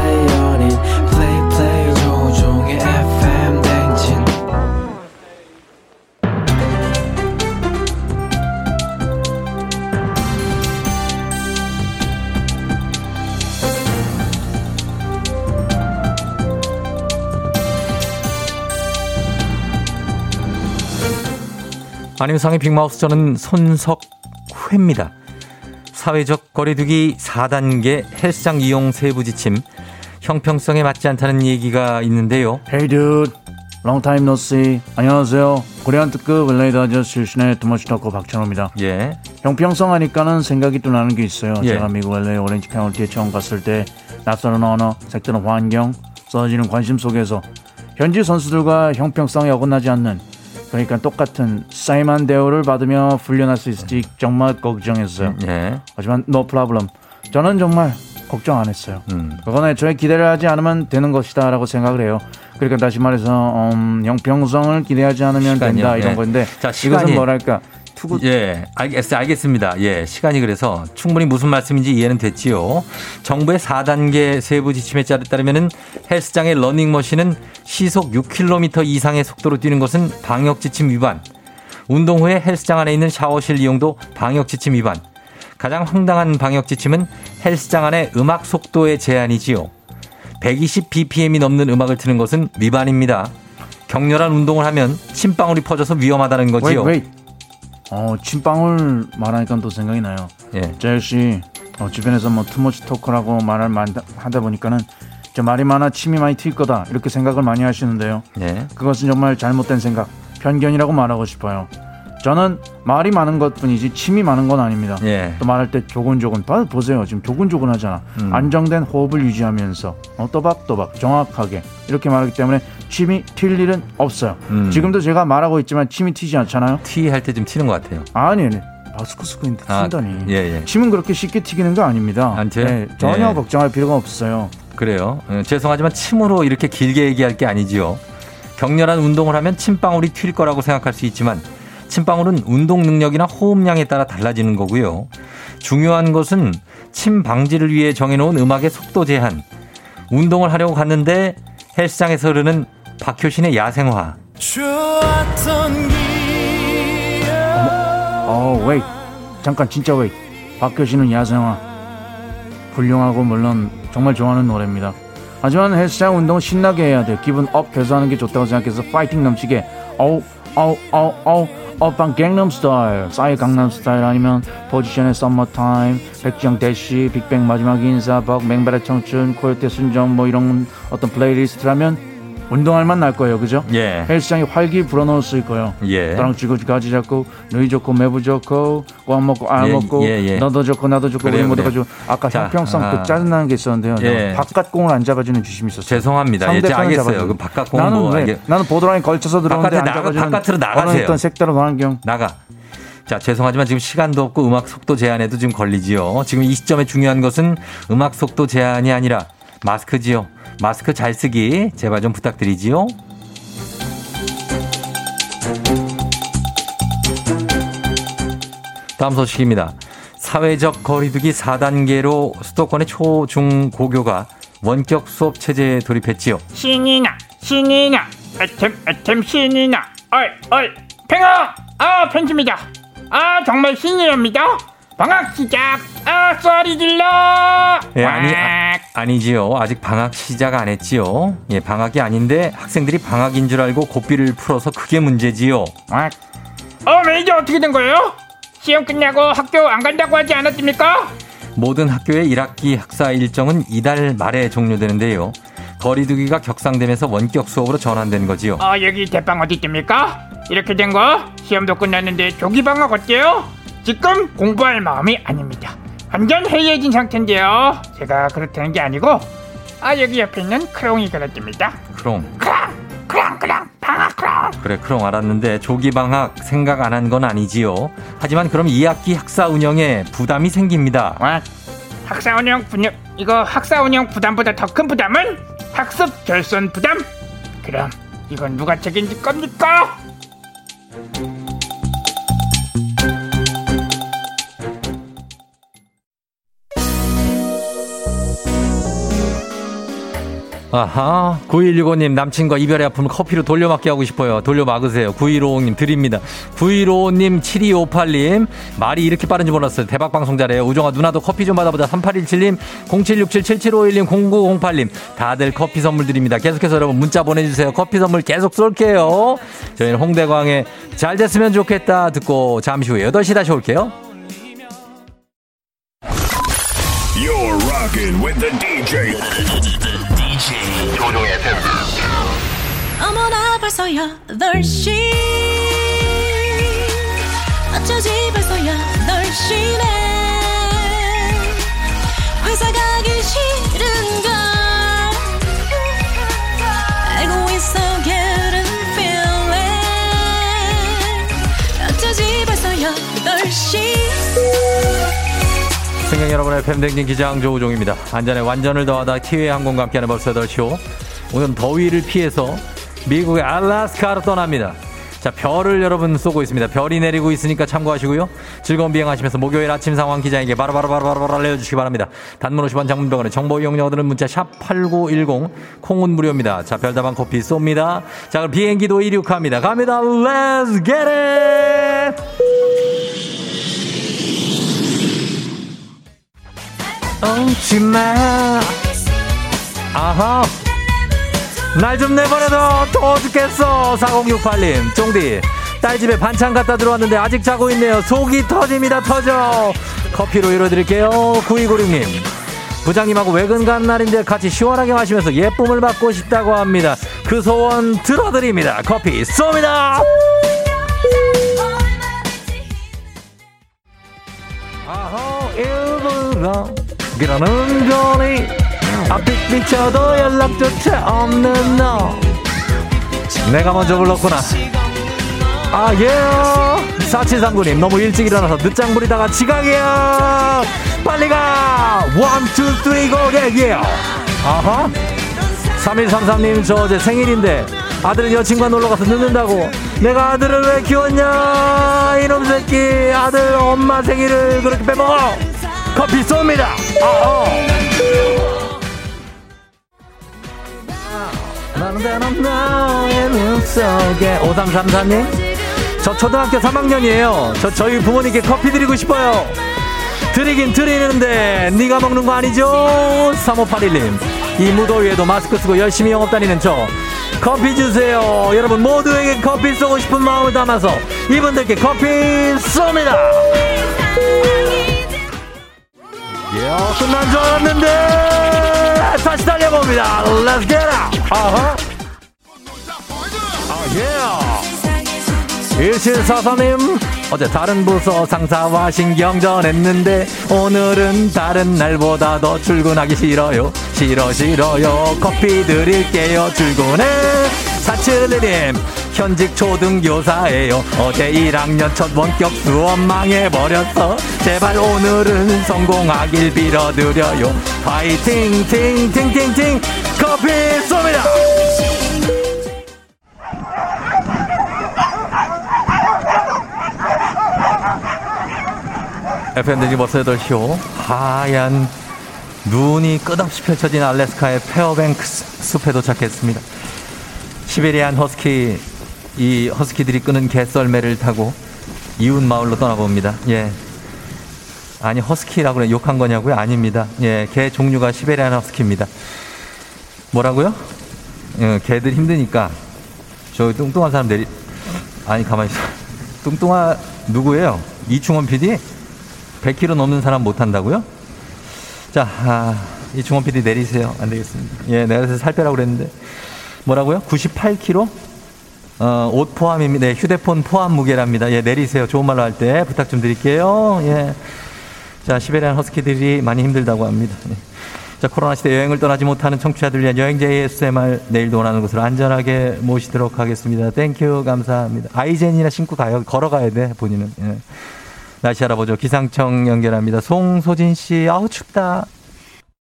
안윤상의 Big Mouth 저는 손석회입니다. 사회적 거리두기 4단계 헬스장 이용 세부 지침 형평성에 맞지 않다는 얘기가 있는데요. Hey dude, long time no see. 안녕하세요. Korean 특급 웰레이드 아저씨 출신의 too much talker 박찬호입니다. 예. 형평성 하니까는 생각이 또 나는 게 있어요. 예. 제가 미국 LA 오렌지 카운티에 처음 갔을 때 낯설은 언어, 색다른 환경, 쏟아지는 관심 속에서 현지 선수들과 형평성에 어긋나지 않는 그러니까 똑같은 사이만 대우를 받으며 훈련할 수 있을지 정말 걱정했어요. 예. 하지만 no problem. 저는 정말 걱정 안 했어요. 음. 그건 애초에 기대를 하지 않으면 되는 것이다라고 생각을 해요. 그러니까 다시 말해서 음, 형평성을 기대하지 않으면 시간이요? 된다 이런 예. 건데 자, 시간이- 이것은 뭐랄까 투구 예, 알겠, 알겠습니다. 예, 시간이 그래서 충분히 무슨 말씀인지 이해는 됐지요. 정부의 4단계 세부 지침에 따르면은 헬스장의 러닝머신은 시속 6km 이상의 속도로 뛰는 것은 방역 지침 위반. 운동 후에 헬스장 안에 있는 샤워실 이용도 방역 지침 위반. 가장 황당한 방역 지침은 헬스장 안의 음악 속도의 제한이지요. 120 bpm이 넘는 음악을 트는 것은 위반입니다. 격렬한 운동을 하면 침방울이 퍼져서 위험하다는 거지요. wait, wait. 어 침방울 말하니까 또 생각이 나요. 예. 제시 어, 주변에서 뭐 투머치 토크라고 말을 많이 하다 보니까는 저 말이 많아 침이 많이 튈 거다 이렇게 생각을 많이 하시는데요. 예. 그것은 정말 잘못된 생각, 편견이라고 말하고 싶어요. 저는 말이 많은 것뿐이지 침이 많은 건 아닙니다. 예. 또 말할 때 조곤조곤 봐 보세요 지금 조곤조곤하잖아 음. 안정된 호흡을 유지하면서 어, 또박또박 정확하게 이렇게 말하기 때문에 침이 튈 일은 없어요 음. 지금도 제가 말하고 있지만 침이 튀지 않잖아요 티 할 때 좀 튀는 것 같아요. 아니 아니 마스크스크인데 아, 튄다니 예, 예. 침은 그렇게 쉽게 튀기는 거 아닙니다 안 튀어요? 네, 전혀 예. 걱정할 필요가 없어요 그래요. 어, 죄송하지만 침으로 이렇게 길게 얘기할 게 아니지요. 격렬한 운동을 하면 침방울이 튈 거라고 생각할 수 있지만 침방울은 운동 능력이나 호흡량에 따라 달라지는 거고요. 중요한 것은 침 방지를 위해 정해놓은 음악의 속도 제한. 운동을 하려고 갔는데 헬스장에서 흐르는 박효신의 야생화. 어, 웨이. 잠깐 진짜 웨이. 박효신은 야생화. 훌륭하고 물론 정말 좋아하는 노래입니다. 하지만 헬스장 운동 신나게 해야 돼. 기분 up 해서 하는 게 좋다고 생각해서 파이팅 넘치게. 어우, 어우, 어우, 어우. 오빤 강남 스타일, 싸이 강남 스타일 아니면 포지션의 썸머타임, 백지영 대시, 빅뱅 마지막 인사, 벅 맨발의 청춘, 코요태 순정 뭐 이런 어떤 플레이리스트라면 운동할 맛날 거예요, 그죠? 예. 헬스장에 활기 불어넣을 수 있고요. 예. 나랑 지고지 가지 잡고 누이 좋고 매부 좋고 꿩 먹고 알 예, 먹고 예, 예. 너도 좋고 나도 좋고 그래요, 우리 모두. 가지고 아까 자, 형평성 아. 그 짜증나는 게 있었는데요. 예. 바깥 공을 안 잡아주는 주심이 있었어요. 죄송합니다. 예, 알겠어요. 그 바깥 공 나는 뭐 왜? 나는 보드라인 걸쳐서 들어오는데 안 나가- 잡아주는 바깥으로 나가세요. 어떤 색다른 환경. 나가. 자, 죄송하지만 지금 시간도 없고 음악 속도 제한에도 지금 걸리지요. 지금 이 시점에 중요한 것은 음악 속도 제한이 아니라 마스크지요. 마스크 잘 쓰기 제발 좀 부탁드리지요. 다음 소식입니다. 사회적 거리두기 4단계로 수도권의 초, 중, 고교가 원격 수업 체제에 돌입했지요. 신이나 신이나 애템 애템 신이나 어이 어이 팽아 아 팬입니다 아 정말 신이랍니다 방학 시작 아 소리 질러 예, 아니, 아, 아니지요. 아직 방학 시작 안 했지요. 예, 방학이 아닌데 학생들이 방학인 줄 알고 고삐를 풀어서 그게 문제지요. 어 매니저 어떻게 된 거예요? 시험 끝나고 학교 안 간다고 하지 않았습니까? 모든 학교의 1학기 학사 일정은 이달 말에 종료되는데요. 거리두기가 격상되면서 원격 수업으로 전환된 거지요. 어 여기 대빵 어디 있습니까? 이렇게 된 거 시험도 끝났는데 조기 방학 어때요? 지금 공부할 마음이 아닙니다 완전 해이해진 상태인데요 제가 그렇다는 게 아니고 아 여기 옆에 있는 크롱이 그랬답니다 크롱. 크롱 크롱 방학 크롱 그래, 크롱 알았는데 조기 방학 생각 안 한 건 아니지요. 하지만 그럼 2학기 학사 운영에 부담이 생깁니다. 학사 운영 분야 이거 학사 운영 부담보다 더 큰 부담은 학습 결손 부담. 그럼 이건 누가 책임질 겁니까? 아하, 9165님 남친과 이별의 아픔을 커피로 돌려막기 하고 싶어요. 돌려막으세요. 9155님 드립니다. 9155님 7258님 말이 이렇게 빠른지 몰랐어요. 대박 방송 잘해요. 우정아 누나도 커피 좀 받아보자. 3817님 0767-7751님 0908님 다들 커피 선물 드립니다. 계속해서 여러분 문자 보내주세요. 커피 선물 계속 쏠게요. 저희는 홍대광에 잘 됐으면 좋겠다 듣고 잠시 후에 8시 다시 올게요. You're rocking with the DJ. 조종의 팬. 어머나 벌써 8시 어쩌지 벌써 8시네 회사 가기 싫은걸. 알고 있어 getting 벌써 8시 승객 여러분의 팬댕진 기장 조우종입니다. 안전에 완전을 더하다 티웨이 항공과 함께하는 벌써 8시호. 오늘은 더위를 피해서 미국의 알라스카로 떠납니다. 자, 별을 여러분 쏘고 있습니다. 별이 내리고 있으니까 참고하시고요. 즐거운 비행하시면서 목요일 아침 상황 기자에게 바로바로바로바로 알려주시기 바랍니다. 단문 50원 장문병원의 정보 이용료들은 문자 샵 8910 콩은 무료입니다. 자, 별다방 커피 쏩니다. 자, 그럼 비행기도 이륙합니다. 갑니다. Let's get it! 오지마. 아하. 날 좀 내버려둬. 더워 죽겠어. 4068님 쫑디. 딸 집에 반찬 갖다 들어왔는데 아직 자고 있네요. 속이 터집니다. 터져. 커피로 이뤄드릴게요. 9296님. 부장님하고 외근 간 날인데 같이 시원하게 마시면서 예쁨을 받고 싶다고 합니다. 그 소원 들어드립니다. 커피 쏩니다. 아하 일 길어는 거리 앞빛 비춰도 연락조차 없는 너. 내가 먼저 불렀구나. 아예. 4739님 너무 일찍 일어나서 늦장 부리다가 지각이야 빨리 가. one two three go 예예. 아하. 3133님 저 어제 생일인데 아들은 여친과 놀러 가서 늦는다고. 내가 아들을 왜 키웠냐? 이놈 새끼. 아들 엄마 생일을 그렇게 빼먹어. 커피 쏩니다. 아, 어. 5334님? 저 초등학교 3학년이에요. 저 저희 부모님께 커피 드리고 싶어요. 드리긴 드리는데 네가 먹는 거 아니죠? 3581님. 이 무더위에도 마스크 쓰고 열심히 영업 다니는 저 커피 주세요. 여러분 모두에게 커피 쏘고 싶은 마음을 담아서 이분들께 커피 쏩니다 예, 끝난 줄 알았는데 다시 달려봅니다 Let's get up 아하 예. 1744님, 어제 다른 부서 상사와 신경전 했는데, 오늘은 다른 날보다 더 출근하기 싫어요. 싫어, 싫어요. 커피 드릴게요. 출근해. 471님, 현직 초등교사예요. 어제 1학년 첫 원격 수업 망해버렸어. 제발 오늘은 성공하길 빌어드려요. 파이팅, 팅, 팅, 팅, 팅. 커피 쏩니다! FM대지 버스 8쇼 하얀 눈이 끝없이 펼쳐진 알래스카의 페어뱅크스 숲에 도착했습니다. 시베리안 허스키 이 허스키들이 끄는 개썰매를 타고 이웃 마을로 떠나봅니다. 예. 아니 허스키라고 욕한 거냐고요? 아닙니다. 예, 개 종류가 시베리안 허스키입니다. 뭐라고요? 예, 개들 힘드니까 저 뚱뚱한 사람 내리 아니 가만히 있어. 뚱뚱한 누구예요? 이충원 PD? 100kg 넘는 사람 못 한다고요? 자, 아, 이충원 PD 내리세요. 안 되겠습니다. 예, 내가 살 빼라고 그랬는데. 뭐라고요? 98kg? 어, 옷 포함입니다. 네, 휴대폰 포함 무게랍니다. 예, 내리세요. 좋은 말로 할 때 부탁 좀 드릴게요. 예. 자, 시베리안 허스키들이 많이 힘들다고 합니다. 예. 자, 코로나 시대 여행을 떠나지 못하는 청취자들 위한 여행제 ASMR 내일도 원하는 곳으로 안전하게 모시도록 하겠습니다. thank you, 감사합니다. 아이젠이나 신고 가요. 걸어가야 돼, 본인은. 예. 날씨 알아보죠. 기상청 연결합니다. 송소진 씨, 아우, 춥다.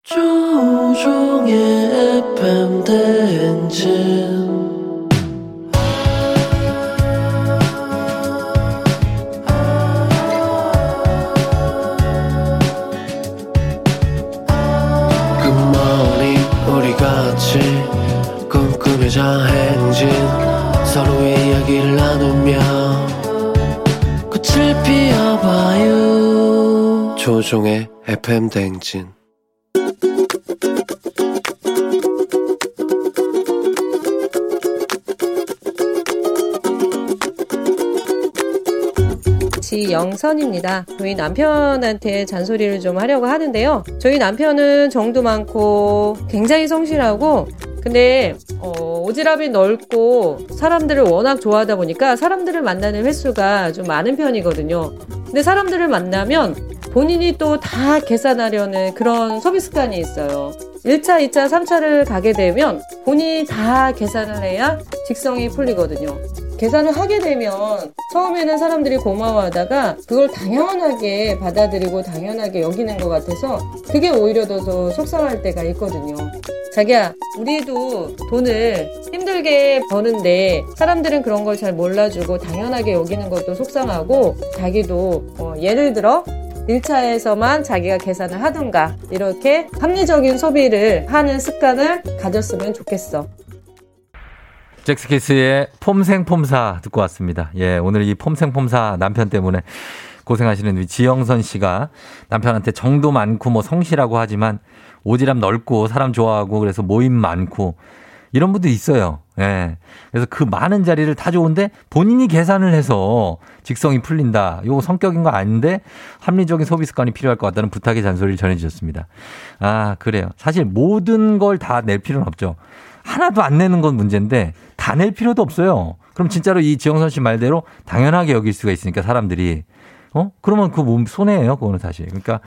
조종의 FM 대행진 꿈꾸며자 행진 서로의 이야기를 나누며 꽃을 피워봐요 조종의 FM 대행진 지영선입니다. 저희 남편한테 잔소리를 좀 하려고 하는데요. 저희 남편은 정도 많고 굉장히 성실하고 근데 어, 오지랖이 넓고 사람들을 워낙 좋아하다 보니까 사람들을 만나는 횟수가 좀 많은 편이거든요. 근데 사람들을 만나면 본인이 또 다 계산하려는 그런 소비 습관이 있어요. 1차, 2차, 3차를 가게 되면 본인이 다 계산을 해야 직성이 풀리거든요. 계산을 하게 되면 처음에는 사람들이 고마워하다가 그걸 당연하게 받아들이고 당연하게 여기는 것 같아서 그게 오히려 더 속상할 때가 있거든요. 자기야, 우리도 돈을 힘들게 버는데 사람들은 그런 걸 잘 몰라주고 당연하게 여기는 것도 속상하고 자기도 어, 예를 들어 1차에서만 자기가 계산을 하든가 이렇게 합리적인 소비를 하는 습관을 가졌으면 좋겠어. 잭스키스의 폼생폼사 듣고 왔습니다. 예, 오늘 이 폼생폼사 남편 때문에 고생하시는 우리 지영선 씨가 남편한테 정도 많고 뭐 성실하고 하지만 오지랖 넓고 사람 좋아하고 그래서 모임 많고 이런 분도 있어요. 예. 그래서 그 많은 자리를 다 좋은데 본인이 계산을 해서 직성이 풀린다. 요거 성격인 거 아닌데 합리적인 소비 습관이 필요할 것 같다는 부탁의 잔소리를 전해주셨습니다. 아, 그래요. 사실 모든 걸 다 낼 필요는 없죠. 하나도 안 내는 건 문제인데 다낼 필요도 없어요. 그럼 진짜로 이 지영선 씨 말대로 당연하게 여길 수가 있으니까 사람들이 어? 그러면 그 몸 손해예요. 그거는 사실. 그러니까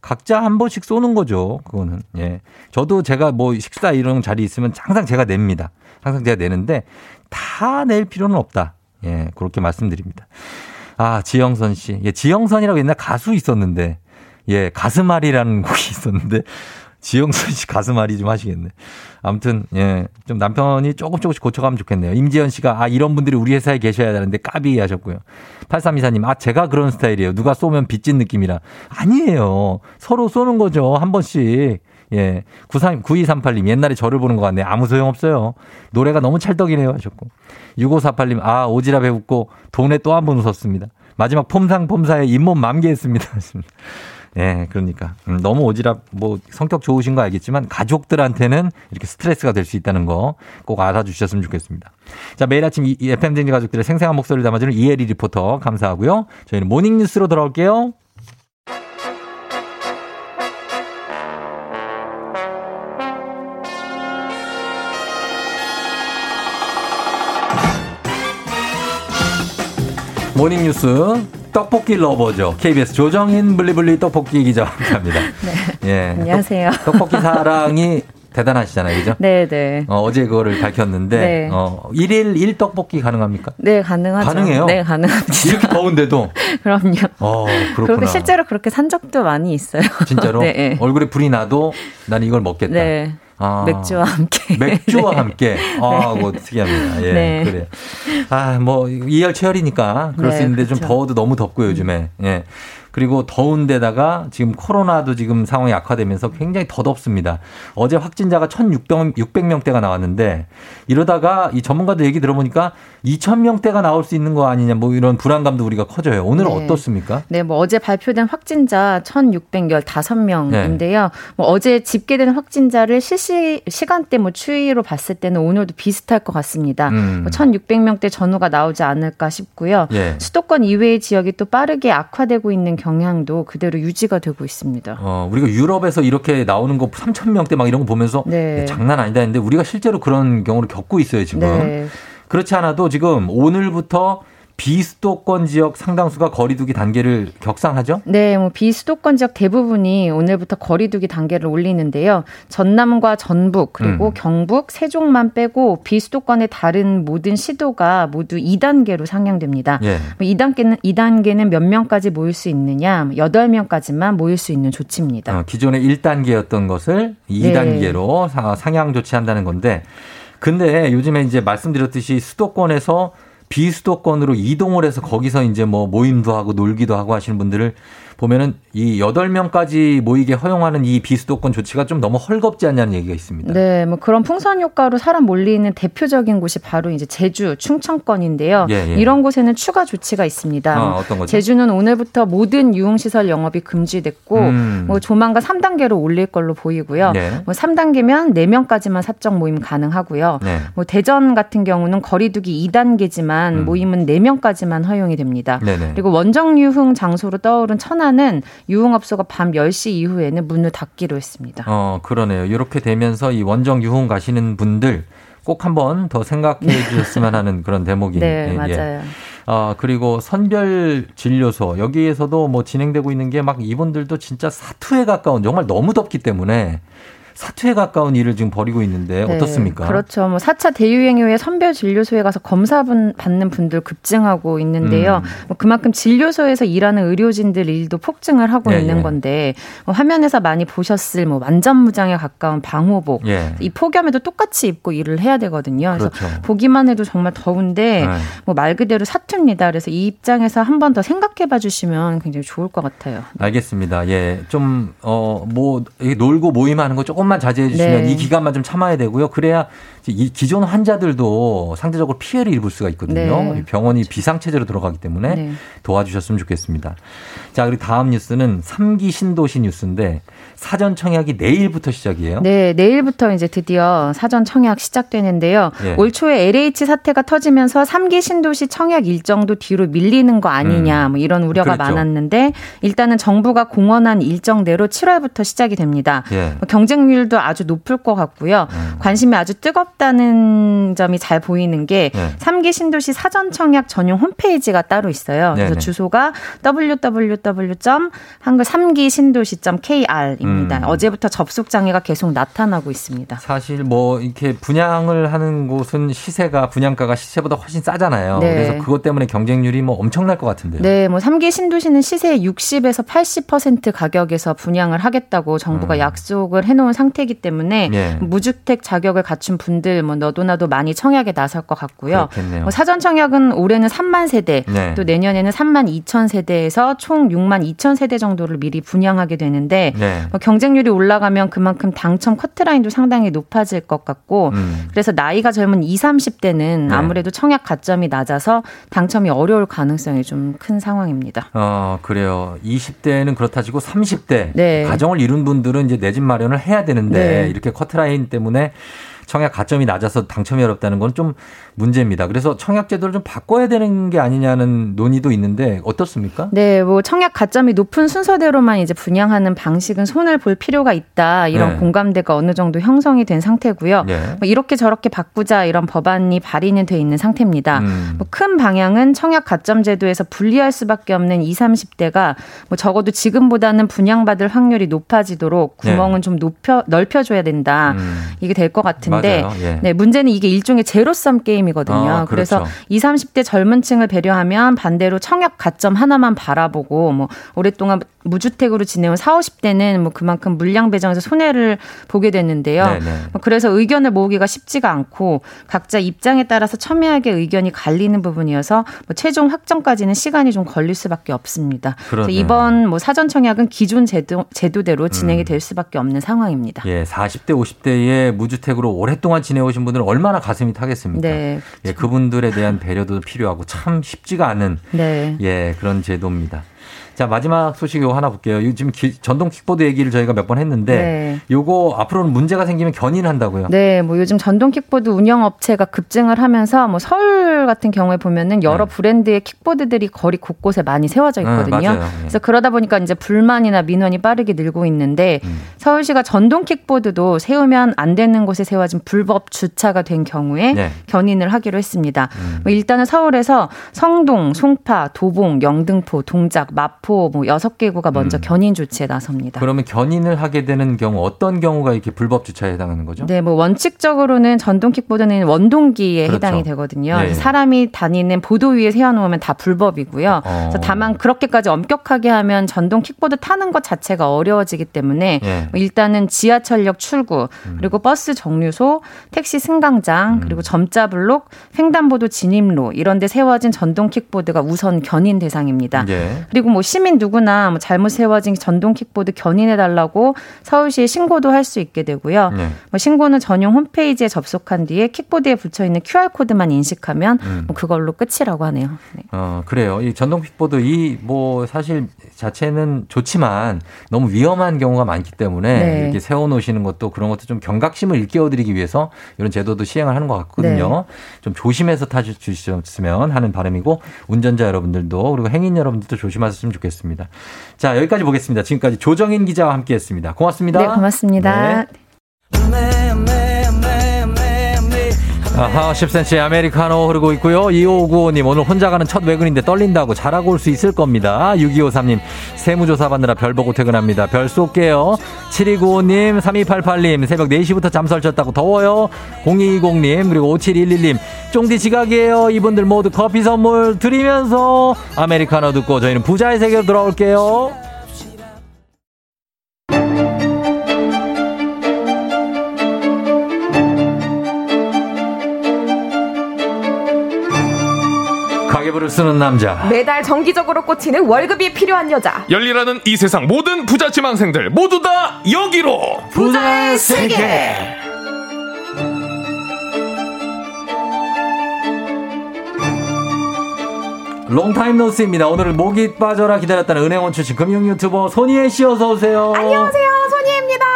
각자 한 번씩 쏘는 거죠. 그거는. 예. 저도 제가 뭐 식사 이런 자리 있으면 항상 제가 냅니다. 항상 제가 내는데 다 낼 필요는 없다. 예. 그렇게 말씀드립니다. 아, 지영선 씨. 예, 지영선이라고 옛날 가수 있었는데 예, 가슴앓이라는 <laughs> 곡이 있었는데 지영선 씨 가슴앓이 좀 하시겠네. 아무튼, 예, 좀 남편이 조금 조금씩 고쳐가면 좋겠네요. 임지연 씨가, 아, 이런 분들이 우리 회사에 계셔야 되는데 까비 하셨고요. 8324님, 아, 제가 그런 스타일이에요. 누가 쏘면 빚진 느낌이라. 아니에요. 서로 쏘는 거죠. 한 번씩. 예. 93, 9238님, 옛날에 저를 보는 것 같네. 아무 소용 없어요. 노래가 너무 찰떡이네요. 하셨고. 6548님, 아, 오지랖 해웃고 돈에 또 한 번 웃었습니다. 마지막 폼상 폼사에 잇몸 만개했습니다. <laughs> 예, 그러니까. 음, 너무 오지랖, 뭐, 성격 좋으신 거 알겠지만, 가족들한테는 이렇게 스트레스가 될 수 있다는 거 꼭 알아주셨으면 좋겠습니다. 자, 매일 아침 이 FM쟁지 가족들의 생생한 목소리를 담아주는 이혜리 리포터 감사하고요. 저희는 morning 뉴스로 돌아올게요. morning 뉴스 떡볶이 lover죠. KBS 조정인 블리블리 떡볶이 기자와 함께합니다. <laughs> 네. 예. 안녕하세요. 떡, 떡볶이 사랑이 대단하시잖아요. 그죠? 네, 네. 어, 어제 그거를 밝혔는데 네. 어, 1일 1떡볶이 가능합니까? 네, 가능하죠. 가능해요? 네, 가능합니다. 이렇게 더운데도 <laughs> 그럼요. 어, 그리고 그렇구나. 실제로 그렇게 산 적도 많이 있어요. 진짜로 <laughs> 네, 네. 얼굴에 불이 나도 난 이걸 먹겠다. 네. 아. 맥주와 함께. 맥주와 <laughs> 네. 함께. 아, 네. 뭐 특이합니다. 예, 네. 그래요. 아, 뭐 이열치열이니까 그럴 네, 수 있는데 좀 그렇죠. 더워도 너무 덥고요, 요즘에. 예. 그리고 더운 데다가 지금 코로나도 지금 상황이 악화되면서 굉장히 더 덥습니다. 어제 확진자가 1,600, 600명대가 나왔는데 이러다가 이 전문가들 얘기 들어보니까 2,000명대가 나올 수 있는 거 아니냐 뭐 이런 불안감도 우리가 커져요. 오늘은 네. 어떻습니까? 네, 뭐 어제 발표된 확진자 1,615명인데요. 뭐 어제 집계된 확진자를 실시 시간대 뭐 추이로 봤을 때는 오늘도 비슷할 것 같습니다. 음. 뭐 1,600명대 전후가 나오지 않을까 싶고요. 예. 수도권 이외의 지역이 또 빠르게 악화되고 있는 경향도 그대로 유지가 되고 있습니다. 어, 우리가 유럽에서 이렇게 나오는 거 3,000명대 막 이런 거 보면서 네. 야, 장난 아니다 했는데 우리가 실제로 그런 경우를 겪고 있어요, 지금. 네. 그렇지 않아도 지금 오늘부터 비수도권 지역 상당수가 거리두기 단계를 격상하죠? 네, 뭐 비수도권 지역 대부분이 오늘부터 거리두기 단계를 올리는데요. 전남과 전북 그리고 음. 경북, 세종만 빼고 비수도권의 다른 모든 시도가 모두 2단계로 상향됩니다. 예. 뭐 2단계는 2단계는 몇 명까지 모일 수 있느냐? 8명까지만 모일 수 있는 조치입니다. 어, 기존의 1단계였던 것을 네. 2단계로 상향 조치한다는 건데 근데 요즘에 이제 말씀드렸듯이 수도권에서 비수도권으로 이동을 해서 거기서 이제 뭐 모임도 하고 놀기도 하고 하시는 분들을 보면은 이 8명까지 모이게 허용하는 이 비수도권 조치가 좀 너무 헐겁지 않냐는 얘기가 있습니다. 네, 뭐 그런 풍선 효과로 사람 몰리는 대표적인 곳이 바로 이제 제주, 충청권인데요. 예, 예. 이런 곳에는 추가 조치가 있습니다. 어, 어떤 거죠? 제주는 오늘부터 모든 유흥 시설 영업이 금지됐고, 음. 뭐 조만간 3단계로 올릴 걸로 보이고요. 네. 뭐 3단계면 4명까지만 사적 모임 가능하고요. 네. 뭐 대전 같은 경우는 거리두기 2단계지만 모임은 4명까지만 허용이 됩니다. 음. 네네. 그리고 원정 유흥 장소로 떠오른 천안 은 유흥업소가 밤 10시 이후에는 문을 닫기로 했습니다. 어, 그러네요. 이렇게 되면서 이 원정 유흥 가시는 분들 꼭 한번 더 생각해 <laughs> 주셨으면 하는 그런 대목이. 네, 예, 예. 맞아요. 아, 그리고 선별 진료소 여기에서도 뭐 진행되고 있는 게 막 이분들도 진짜 사투에 가까운 정말 너무 덥기 때문에 사투에 가까운 일을 지금 벌이고 있는데 네, 어떻습니까? 그렇죠. 뭐 4차 대유행 이후에 선별 진료소에 가서 검사 분- 받는 분들 급증하고 있는데요. 음. 뭐 그만큼 진료소에서 일하는 의료진들 일도 폭증을 하고 예, 있는 예. 건데 뭐 화면에서 많이 보셨을 뭐 완전무장에 가까운 방호복 예. 이 폭염에도 똑같이 입고 일을 해야 되거든요. 그래서 그렇죠. 보기만 해도 정말 더운데 네. 뭐말 그대로 사투입니다. 그래서 이 입장에서 한 번 더 생각해 봐 주시면 굉장히 좋을 것 같아요. 알겠습니다. 예. 좀, 어, 뭐, 이게 놀고 모임하는 거 조금 만 자제해 주시면 네. 이 기간만 좀 참아야 되고요. 그래야 이 기존 환자들도 상대적으로 피해를 입을 수가 있거든요. 네. 병원이 비상체제로 들어가기 때문에 네. 도와주셨으면 좋겠습니다. 자, 그리고 다음 뉴스는 3기 신도시 뉴스인데 사전 청약이 내일부터 시작이에요. 네, 내일부터 이제 드디어 사전 청약 시작되는데요. 예. 올 초에 LH 사태가 터지면서 3기 신도시 청약 일정도 뒤로 밀리는 거 아니냐, 뭐 이런 우려가 그렇죠. 많았는데 일단은 정부가 공언한 일정대로 7월부터 시작이 됩니다. 예. 뭐 경쟁률 경쟁률도 아주 높을 것 같고요. 음. 관심이 아주 뜨겁다는 점이 잘 보이는 게 네. 삼기 신도시 사전 청약 전용 홈페이지가 따로 있어요. 그래서 네네. 주소가 www. 한글 3기 신도시.kr 입니다. 음. 어제부터 접속 장애가 계속 나타나고 있습니다. 사실 뭐 이렇게 분양을 하는 곳은 시세가 분양가가 시세보다 훨씬 싸잖아요. 네. 그래서 그것 때문에 경쟁률이 뭐 엄청날 것 같은데요. 네, 뭐 3기 신도시는 시세의 60에서 80% 가격에서 분양을 하겠다고 정부가 약속을 해놓은 상태이기 때문에 음. 예. 무주택 자격을 갖춘 분들 뭐 너도 나도 많이 청약에 나설 것 같고요. 뭐 사전 청약은 올해는 3만 세대, 네. 또 내년에는 3만 2천 세대에서 총 6만 2천 세대 정도를 미리 분양하게 되는데 네. 뭐 경쟁률이 올라가면 그만큼 당첨 커트라인도 상당히 높아질 것 같고 음. 그래서 나이가 젊은 20, 30대는 네. 아무래도 청약 가점이 낮아서 당첨이 어려울 가능성이 좀 큰 상황입니다. 어, 그래요. 20대는 그렇다 치고 30대 네. 가정을 이룬 분들은 이제 내 집 마련을 해야 되는데 네. 이렇게 커트라인 때문에 청약 가점이 낮아서 당첨이 어렵다는 건 좀 문제입니다. 그래서 청약 제도를 좀 바꿔야 되는 게 아니냐는 논의도 있는데 어떻습니까? 네, 뭐 청약 가점이 높은 순서대로만 이제 분양하는 방식은 손을 볼 필요가 있다. 이런 네. 공감대가 어느 정도 형성이 된 상태고요. 예. 뭐 이렇게 저렇게 바꾸자 이런 법안이 발의는 돼 있는 상태입니다. 음. 뭐큰 방향은 청약 가점 제도에서 분리할 수밖에 없는 20, 30대가 뭐 적어도 지금보다는 분양받을 확률이 높아지도록 구멍은 좀 높여 넓혀줘야 된다. 네. 음. 이게 될 것 같은데, 맞아요. 예. 네 문제는 이게 일종의 제로섬 게임이거든요. 아, 그래서 그렇죠. 20, 30대 젊은 층을 배려하면 반대로 청약 가점 하나만 바라보고 뭐 오랫동안 무주택으로 지내온 40, 50대는 뭐 그만큼 물량 배정에서 손해를 보게 됐는데요. 네네. 뭐 그래서 의견을 모으기가 쉽지가 않고 각자 입장에 따라서 첨예하게 의견이 갈리는 부분이어서 뭐 최종 확정까지는 시간이 좀 걸릴 수밖에 없습니다. 그래서. 이번 뭐 사전 청약은 기존 제도 제도대로 진행이 음. 될 수밖에 없는 상황입니다. 예, 40대, 50대의 무주택으로 오랫동안 지내오신 분들은 얼마나 가슴이 타겠습니까? 네. 예, 그분들에 대한 배려도 필요하고 참 쉽지가 않은 네. 예, 그런 제도입니다. 자, 마지막 소식 요 하나 볼게요. 요 지금 기- 전동 킥보드 얘기를 저희가 몇 번 했는데 네. 요거 앞으로는 문제가 생기면 견인한다고요. 네, 뭐 요즘 전동 킥보드 운영 업체가 급증을 하면서 뭐 서울 같은 경우에 보면은 여러 브랜드의 킥보드들이 거리 곳곳에 많이 세워져 네, 있거든요. 예. 그래서 그러다 보니까 이제 불만이나 민원이 빠르게 늘고 있는데 음. 서울시가 전동 킥보드도 세우면 안 되는 곳에 세워진 불법 주차가 된 경우에 네. 견인을 하기로 했습니다. 음. 뭐 일단은 서울에서 성동, 송파, 도봉, 영등포, 동작, 마포 뭐 여섯 개 구가 먼저 음. 견인 조치에 나섭니다. 그러면 견인을 하게 되는 경우 어떤 경우가 이렇게 불법 주차에 해당하는 거죠? 네, 뭐 원칙적으로는 전동 킥보드는 원동기에 그렇죠. 해당이 되거든요. 네. 사람이 다니는 보도 위에 세워놓으면 다 불법이고요. 어. 다만 그렇게까지 엄격하게 하면 전동 킥보드 타는 것 자체가 어려워지기 때문에 예. 뭐 일단은 지하철역 출구 음. 그리고 버스 정류소, 택시 승강장 그리고 점자 블록, 횡단보도 진입로 이런 데 세워진 전동 킥보드가 우선 견인 대상입니다. 예. 그리고 뭐 시민 누구나 뭐 잘못 세워진 전동 킥보드 견인해 달라고 서울시에 신고도 할 수 있게 되고요. 네. 뭐 신고는 전용 홈페이지에 접속한 뒤에 킥보드에 붙여 있는 QR 코드만 인식하면 음. 뭐 그걸로 끝이라고 하네요. 네. 어, 그래요. 이 전동 킥보드 이 뭐 사실 자체는 좋지만 너무 위험한 경우가 많기 때문에 네. 이렇게 세워 놓으시는 것도 그런 것도 좀 경각심을 일깨워 드리기 위해서 이런 제도도 시행을 하는 것 같거든요. 네. 좀 조심해서 타주셨으면 하는 바람이고 운전자 여러분들도 그리고 행인 여러분들도 조심하셨으면 좋겠습니다. 자, 여기까지 보겠습니다. 지금까지 조정인 기자와 함께 했습니다. 고맙습니다. 네, 고맙습니다. 네. 아하, 10cm의 아메리카노 흐르고 있고요. 2595님, 오늘 혼자 가는 첫 외근인데 떨린다고 잘하고 올 수 있을 겁니다. 6253님, 세무조사 받느라 별 보고 퇴근합니다. 별 쏠게요. 7295님, 3288님, 새벽 4시부터 잠 설쳤다고 더워요. 0220님, 그리고 5711님, 쫑디 지각이에요. 이분들 모두 커피 선물 드리면서 아메리카노 듣고 저희는 부자의 세계로 돌아올게요. 가계부를 쓰는 남자. 매달 정기적으로 꽂히는 월급이 필요한 여자. 열리라는 이 세상 모든 부자 지망생들 모두 다 여기로 부자의 세계. 롱타임 노스입니다. 오늘은 목이 빠져라 기다렸다는 은행원 출신 금융 유튜버 손희애 씨 어서 오세요. 안녕하세요, 손희입니다.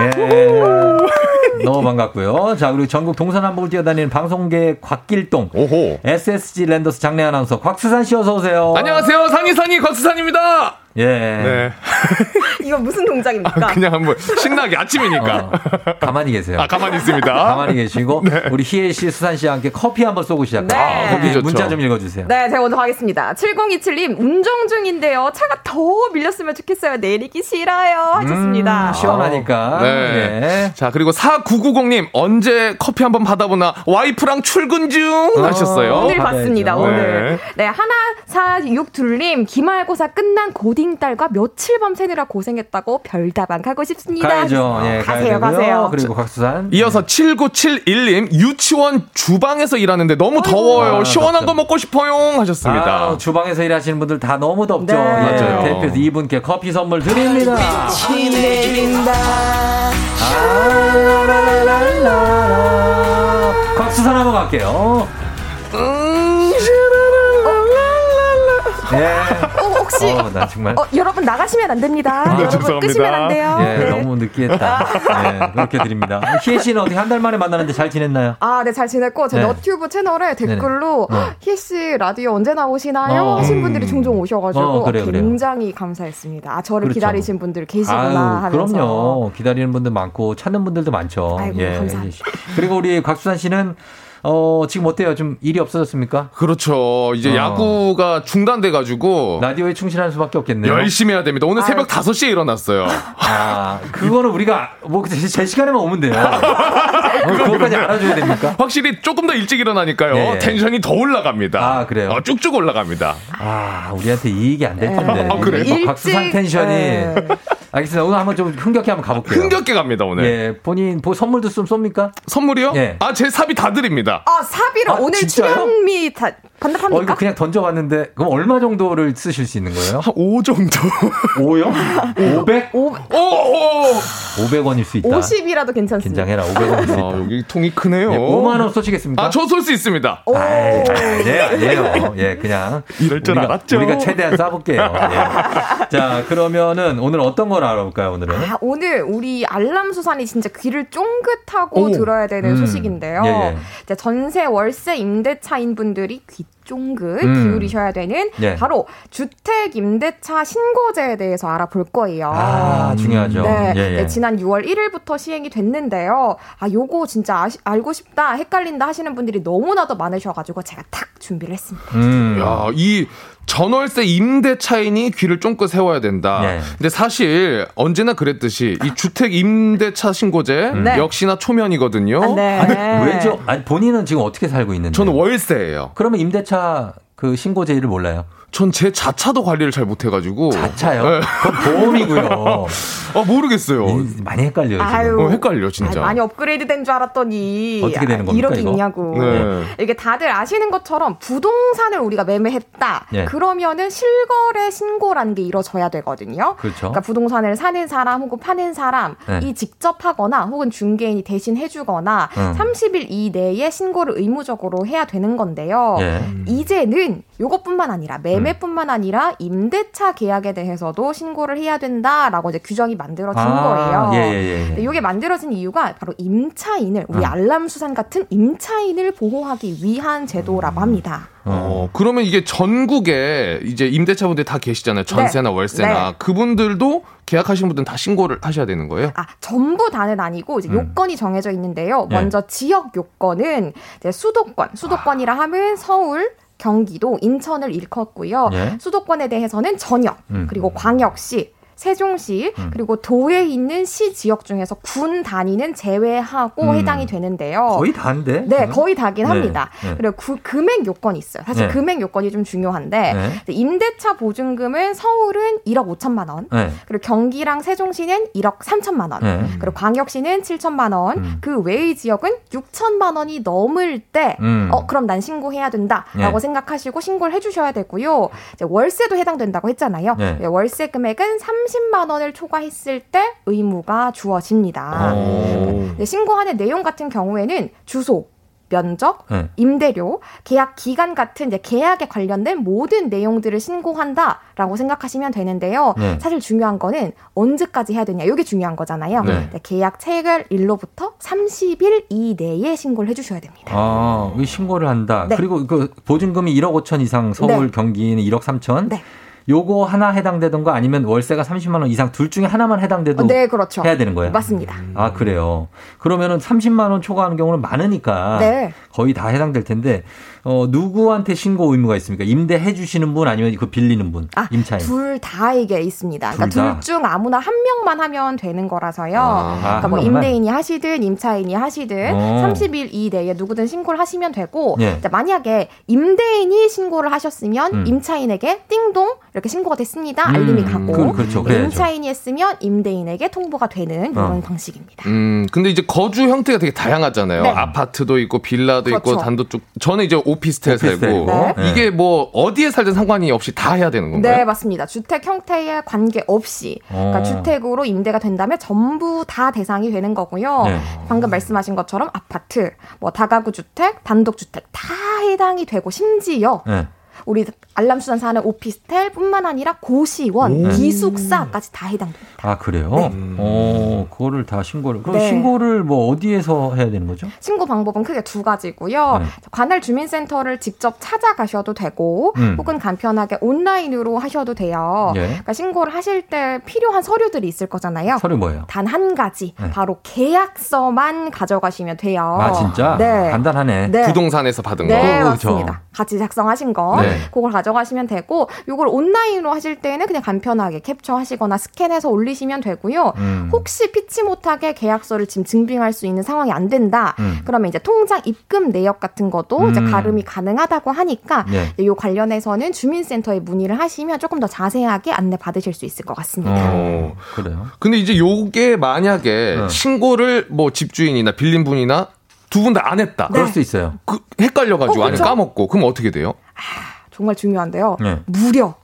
예. 너무 반갑고요. 자, 그리고 전국 동서남북을 뛰어다니는 방송계 곽길동. SSG 랜더스 장례 아나운서 곽수산 씨 어서 오세요. 안녕하세요 산이산이 곽수산입니다 예. 네. <laughs> 이건 무슨 동작입니까? 그냥 한번 신나게 아침이니까. 가만히 계세요. 아, 가만히 있습니다. 가만히 계시고 우리 희애 씨, 수산 씨와 함께 커피 한번 쏘고 시작해요. 네. 커피 좋죠. 문자 좀 읽어 주세요. 네, 제가 먼저 하겠습니다. 7027님, 운전 중인데요. 차가 더 밀렸으면 좋겠어요. 내리기 싫어요. 하셨습니다. 음, 시원하니까. 네. 네. 자, 그리고 4990님, 언제 커피 한번 받아보나, 와이프랑 출근 중! 하셨어요. 오늘 봤습니다, 네. 오늘. 네, 하나사육둘님, 기말고사 끝난 고딩 딸과 며칠 밤 새느라 고생했다고 별다방 가고 싶습니다. 가야죠. 예, 가세요. 가세요. 그리고 각수산. 이어서 7971님, 유치원 주방에서 일하는데 너무 더워요. 아, 시원한 덥죠. 거 먹고 싶어요. 하셨습니다. 아, 주방에서 일하시는 분들 다 너무 덥죠. 네. 예, 맞아요. 대표에서 이분께 커피 선물 드립니다. 아, 곽수산 한번 갈게요. 예. 어, 혹시 어, 나 정말. 어, 여러분 나가시면 안 됩니다. 아, 여러분. 끄시면 안 돼요. 예, 네. 너무 느끼했다. 예, 그렇게 드립니다. 희애 씨는 어떻게 한 달 만에 만나는데 잘 지냈나요? 아, 네, 잘 지냈고, 제 네. 너튜브 채널에 댓글로, 어. 희씨 라디오 언제 나오시나요? 어. 하신 분들이 종종 오셔가지고, 어, 그래요, 그래요. 굉장히 감사했습니다. 아, 저를 그렇죠. 기다리신 분들 계시구나 아유, 하면서. 그럼요. 기다리는 분들 많고 찾는 분들도 많죠. 아이고, 감사합니다. 희애 씨. 그리고 우리 곽수산 씨는 어, 지금 어때요? 좀 일이 없어졌습니까? 그렇죠. 이제 어. 야구가 중단돼가지고. 라디오에 충실할 수밖에 없겠네요. 열심히 해야 됩니다. 오늘 새벽 5시에 일어났어요. 아, 그거는 우리가 뭐제 제 시간에만 오면 돼요. <laughs> 어, 그거까지 알아줘야 됩니까? 확실히 조금 더 일찍 일어나니까요. 네. 텐션이 더 올라갑니다. 아, 그래요? 어, 쭉쭉 올라갑니다. 아, 우리한테 이익이 안 될 텐데. 아, 그래요? 뭐 일찍, 텐션이. 네. 알겠습니다. 오늘 한번 좀 흥겹게 한번 가볼게요. 흥겹게 갑니다, 오늘. 예, 본인 뭐 선물도 좀 쏩니까? 선물이요? 예. 아, 제 삽이 다 드립니다. 아, 사비를 아, 오늘 진짜요? 출연미 다 반납합니까? 어, 이거 그냥 던져봤는데, 그럼 얼마 정도를 쓰실 수 있는 거예요? 한 5 정도. <laughs> 5요? 500? 오, 오! 500원일 수 있다. 50이라도 괜찮습니다. 긴장해라, 500원일 수 있다. 아, 여기 통이 크네요. 예, 5만 원 쏘시겠습니까? 아, 저 쏠 수 있습니다. 오. 아이, 아니에요, 아니에요. 예, 그냥. 이럴 줄 우리가, 알았죠. 우리가 최대한 쏴볼게요. 예. 자, 그러면은 오늘 어떤 걸 알아볼까요, 오늘은? 아, 오늘 우리 알람 수산이 진짜 귀를 쫑긋하고 오. 들어야 되는 음. 소식인데요. 예, 예. 이제 전세 월세 임대차인 분들이 귀 쫑긋 음. 기울이셔야 되는 예. 바로 주택 임대차 신고제에 대해서 알아볼 거예요. 아, 중요하죠. 네, 예, 예. 네, 지난 6월 1일부터 시행이 됐는데요. 아, 요거 진짜 아시- 알고 싶다, 헷갈린다 하시는 분들이 너무나도 많으셔가지고 제가 탁 준비를 했습니다. 음. 야, 이 전월세 임대 차인이 귀를 쫑긋 세워야 된다. 네. 근데 사실 언제나 그랬듯이 이 주택 임대차 신고제 네. 역시나 초면이거든요. 아, 네. 아니, 왜죠? 아니, 본인은 지금 어떻게 살고 있는데? 저는 월세예요. 그러면 임대차 그 신고제의를 몰라요? 전 제 자차도 관리를 잘 못해가지고. 자차요? 네. 그건 보험이고요. 아 <laughs> 모르겠어요. 이- 많이 헷갈려요, 지금. 아유. 어, 헷갈려 진짜. 아니, 많이 업그레이드 된 줄 알았더니 어떻게 되는 아, 겁니까, 이렇게 이거? 있냐고. 네. 이게 다들 아시는 것처럼 부동산을 우리가 매매했다. 예. 그러면은 실거래 신고라는 게 이루어져야 되거든요. 그렇죠. 그러니까 부동산을 사는 사람 혹은 파는 사람이 네. 직접 하거나 혹은 중개인이 대신 해주거나 음. 30일 이내에 신고를 의무적으로 해야 되는 건데요. 예. 이제는 요것뿐만 아니라 매매 뿐만 아니라 임대차 계약에 대해서도 신고를 해야 된다라고 이제 규정이 만들어진 거예요. 예, 예, 예, 이게 만들어진 이유가 바로 임차인을 우리 음. 알람 수산 같은 임차인을 보호하기 위한 제도라고 합니다. 어, 그러면 이게 전국에 이제 임대차분들 다 계시잖아요. 전세나 네. 월세나. 네. 그분들도 계약하신 분들은 다 신고를 하셔야 되는 거예요? 아, 전부 다는 아니고 이제 음. 요건이 정해져 있는데요. 네. 먼저 지역 요건은 이제 수도권, 수도권이라 하면 서울, 경기도, 인천을 일컫고요. 예. 수도권에 대해서는 전역, 음. 그리고 광역시, 세종시, 음. 그리고 도에 있는 시 지역 중에서 군 단위는 제외하고 음. 해당이 되는데요. 거의 다인데? 네, 거의 다긴 네, 합니다. 네. 그리고 구- 금액 요건이 있어요. 사실 네. 금액 요건이 좀 중요한데 네. 임대차 보증금은 서울은 1억 5천만 원, 네. 그리고 경기랑 세종시는 1억 3천만 원, 네. 그리고 광역시는 7천만 원, 음. 그 외의 지역은 6천만 원이 넘을 때, 음. 어 그럼 난 신고해야 된다라고 네. 생각하시고 신고를 해주셔야 되고요. 월세도 해당된다고 했잖아요. 네. 예, 월세 금액은 30만 원을 초과했을 때 의무가 주어집니다. 오. 네, 신고하는 내용 같은 경우에는 주소, 면적, 네. 임대료, 계약 기간 같은 이제 계약에 관련된 모든 내용들을 신고한다라고 생각하시면 되는데요. 네. 사실 중요한 거는 언제까지 해야 되냐. 이게 중요한 거잖아요. 네. 네, 계약 체결일로부터 30일 이내에 신고를 해주셔야 됩니다. 아, 이 신고를 한다. 네. 그리고 그 보증금이 1억 5천 이상 서울 네. 경기는 1억 3천. 네. 요거 하나 해당되던 거 아니면 월세가 30만 원 이상 둘 중에 하나만 해당돼도 네, 그렇죠. 해야 되는 거예요? 맞습니다. 아, 그래요. 그러면은 30만 원 초과하는 경우는 많으니까 네. 거의 다 해당될 텐데 어, 누구한테 신고 의무가 있습니까? 임대해 주시는 분 아니면 그 빌리는 분? 임차인. 둘 다에게 있습니다. 그러니까 둘 다? 둘중 아무나 한 명만 하면 되는 거라서요. 아, 그러니까 한 뭐? 임대인이 하시든 임차인이 하시든 어. 30일 이내에 누구든 신고를 하시면 되고 예. 만약에 임대인이 신고를 하셨으면 음. 임차인에게 띵동 이렇게 신고가 됐습니다. 음, 알림이 가고 그- 그렇죠. 그래야죠. 임차인이 했으면 임대인에게 통보가 되는 이런 어. 방식입니다. 음, 근데 이제 거주 형태가 되게 다양하잖아요. 네. 아파트도 있고 빌라도 있고 그렇죠. 단독 쪽. 저는 이제 오피스텔 오피스텔 살고 있고. 네. 이게 뭐 어디에 살든 상관이 없이 다 해야 되는 건가요? 네, 맞습니다. 주택 형태에 관계 없이 그러니까 어. 주택으로 임대가 된다면 전부 다 대상이 되는 거고요. 네. 방금 말씀하신 것처럼 아파트, 뭐 다가구 주택, 단독 주택 다 해당이 되고 심지어 네. 우리 알람수산 사는 오피스텔뿐만 아니라 고시원, 오. 기숙사까지 다 해당됩니다. 아, 그래요? 어, 그거를 다 신고를. 그럼 네. 신고를 뭐 어디에서 해야 되는 거죠? 신고 방법은 크게 두 가지고요. 네. 관할 주민센터를 직접 찾아가셔도 되고, 음. 혹은 간편하게 온라인으로 하셔도 돼요. 예. 그러니까 신고를 하실 때 필요한 서류들이 있을 거잖아요. 서류 뭐예요? 단 한 가지, 네. 바로 계약서만 가져가시면 돼요. 아, 진짜? 네. 간단하네. 네. 부동산에서 받은 네, 거. 맞습니다. 같이 작성하신 거, 네. 그걸 가 져가시면 되고, 요걸 온라인으로 하실 때는 그냥 간편하게 캡처하시거나 스캔해서 올리시면 되고요. 음. 혹시 피치 못하게 계약서를 지금 증빙할 수 있는 상황이 안 된다. 음. 그러면 이제 통장 입금 내역 같은 것도 이제 음. 가름이 가능하다고 하니까 네. 이 관련해서는 주민센터에 문의를 하시면 조금 더 자세하게 안내 받으실 수 있을 것 같습니다. 어. 그래요. 근데 이제 요게 만약에 네. 신고를 뭐 집주인이나 빌린 분이나 두 분 다 안 했다. 그럴 수 있어요. 그 헷갈려가지고 어, 아니? 까먹고 그럼 어떻게 돼요? 정말 중요한데요. 네. 무려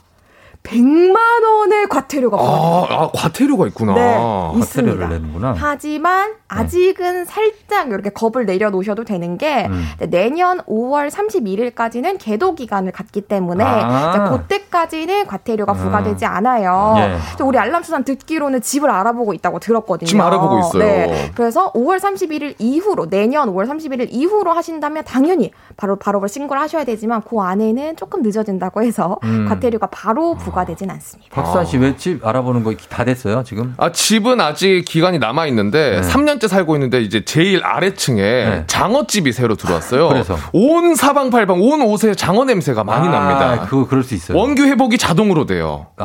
100만 원의 과태료가. 아, 아 과태료가 있구나. 네. 과태료를 내는구나. 하지만 아직은 살짝 이렇게 겁을 내려놓으셔도 되는 게 음. 내년 5월 31일까지는 계도 기간을 갖기 때문에 아. 그때까지는 과태료가 음. 부과되지 않아요. 예. 저 우리 알람 수산 듣기로는 집을 알아보고 있다고 들었거든요. 지금 알아보고 있어요. 네. 그래서 5월 31일 이후로 내년 5월 31일 이후로 하신다면 당연히 바로 바로 신고를 하셔야 되지만 그 안에는 조금 늦어진다고 해서 음. 과태료가 바로 부 과되진 않습니다. 박수환 씨왜 집 알아보는 거 다 됐어요, 지금? 아, 집은 아직 기간이 남아 있는데 네. 3년째 살고 있는데 이제 제일 아래층에 장어집이 새로 들어왔어요. 그래서? 온 사방팔방 온 옷에 장어 냄새가 많이 아, 납니다. 그거 그럴 수 있어요. 원규 회복이 자동으로 돼요. <laughs>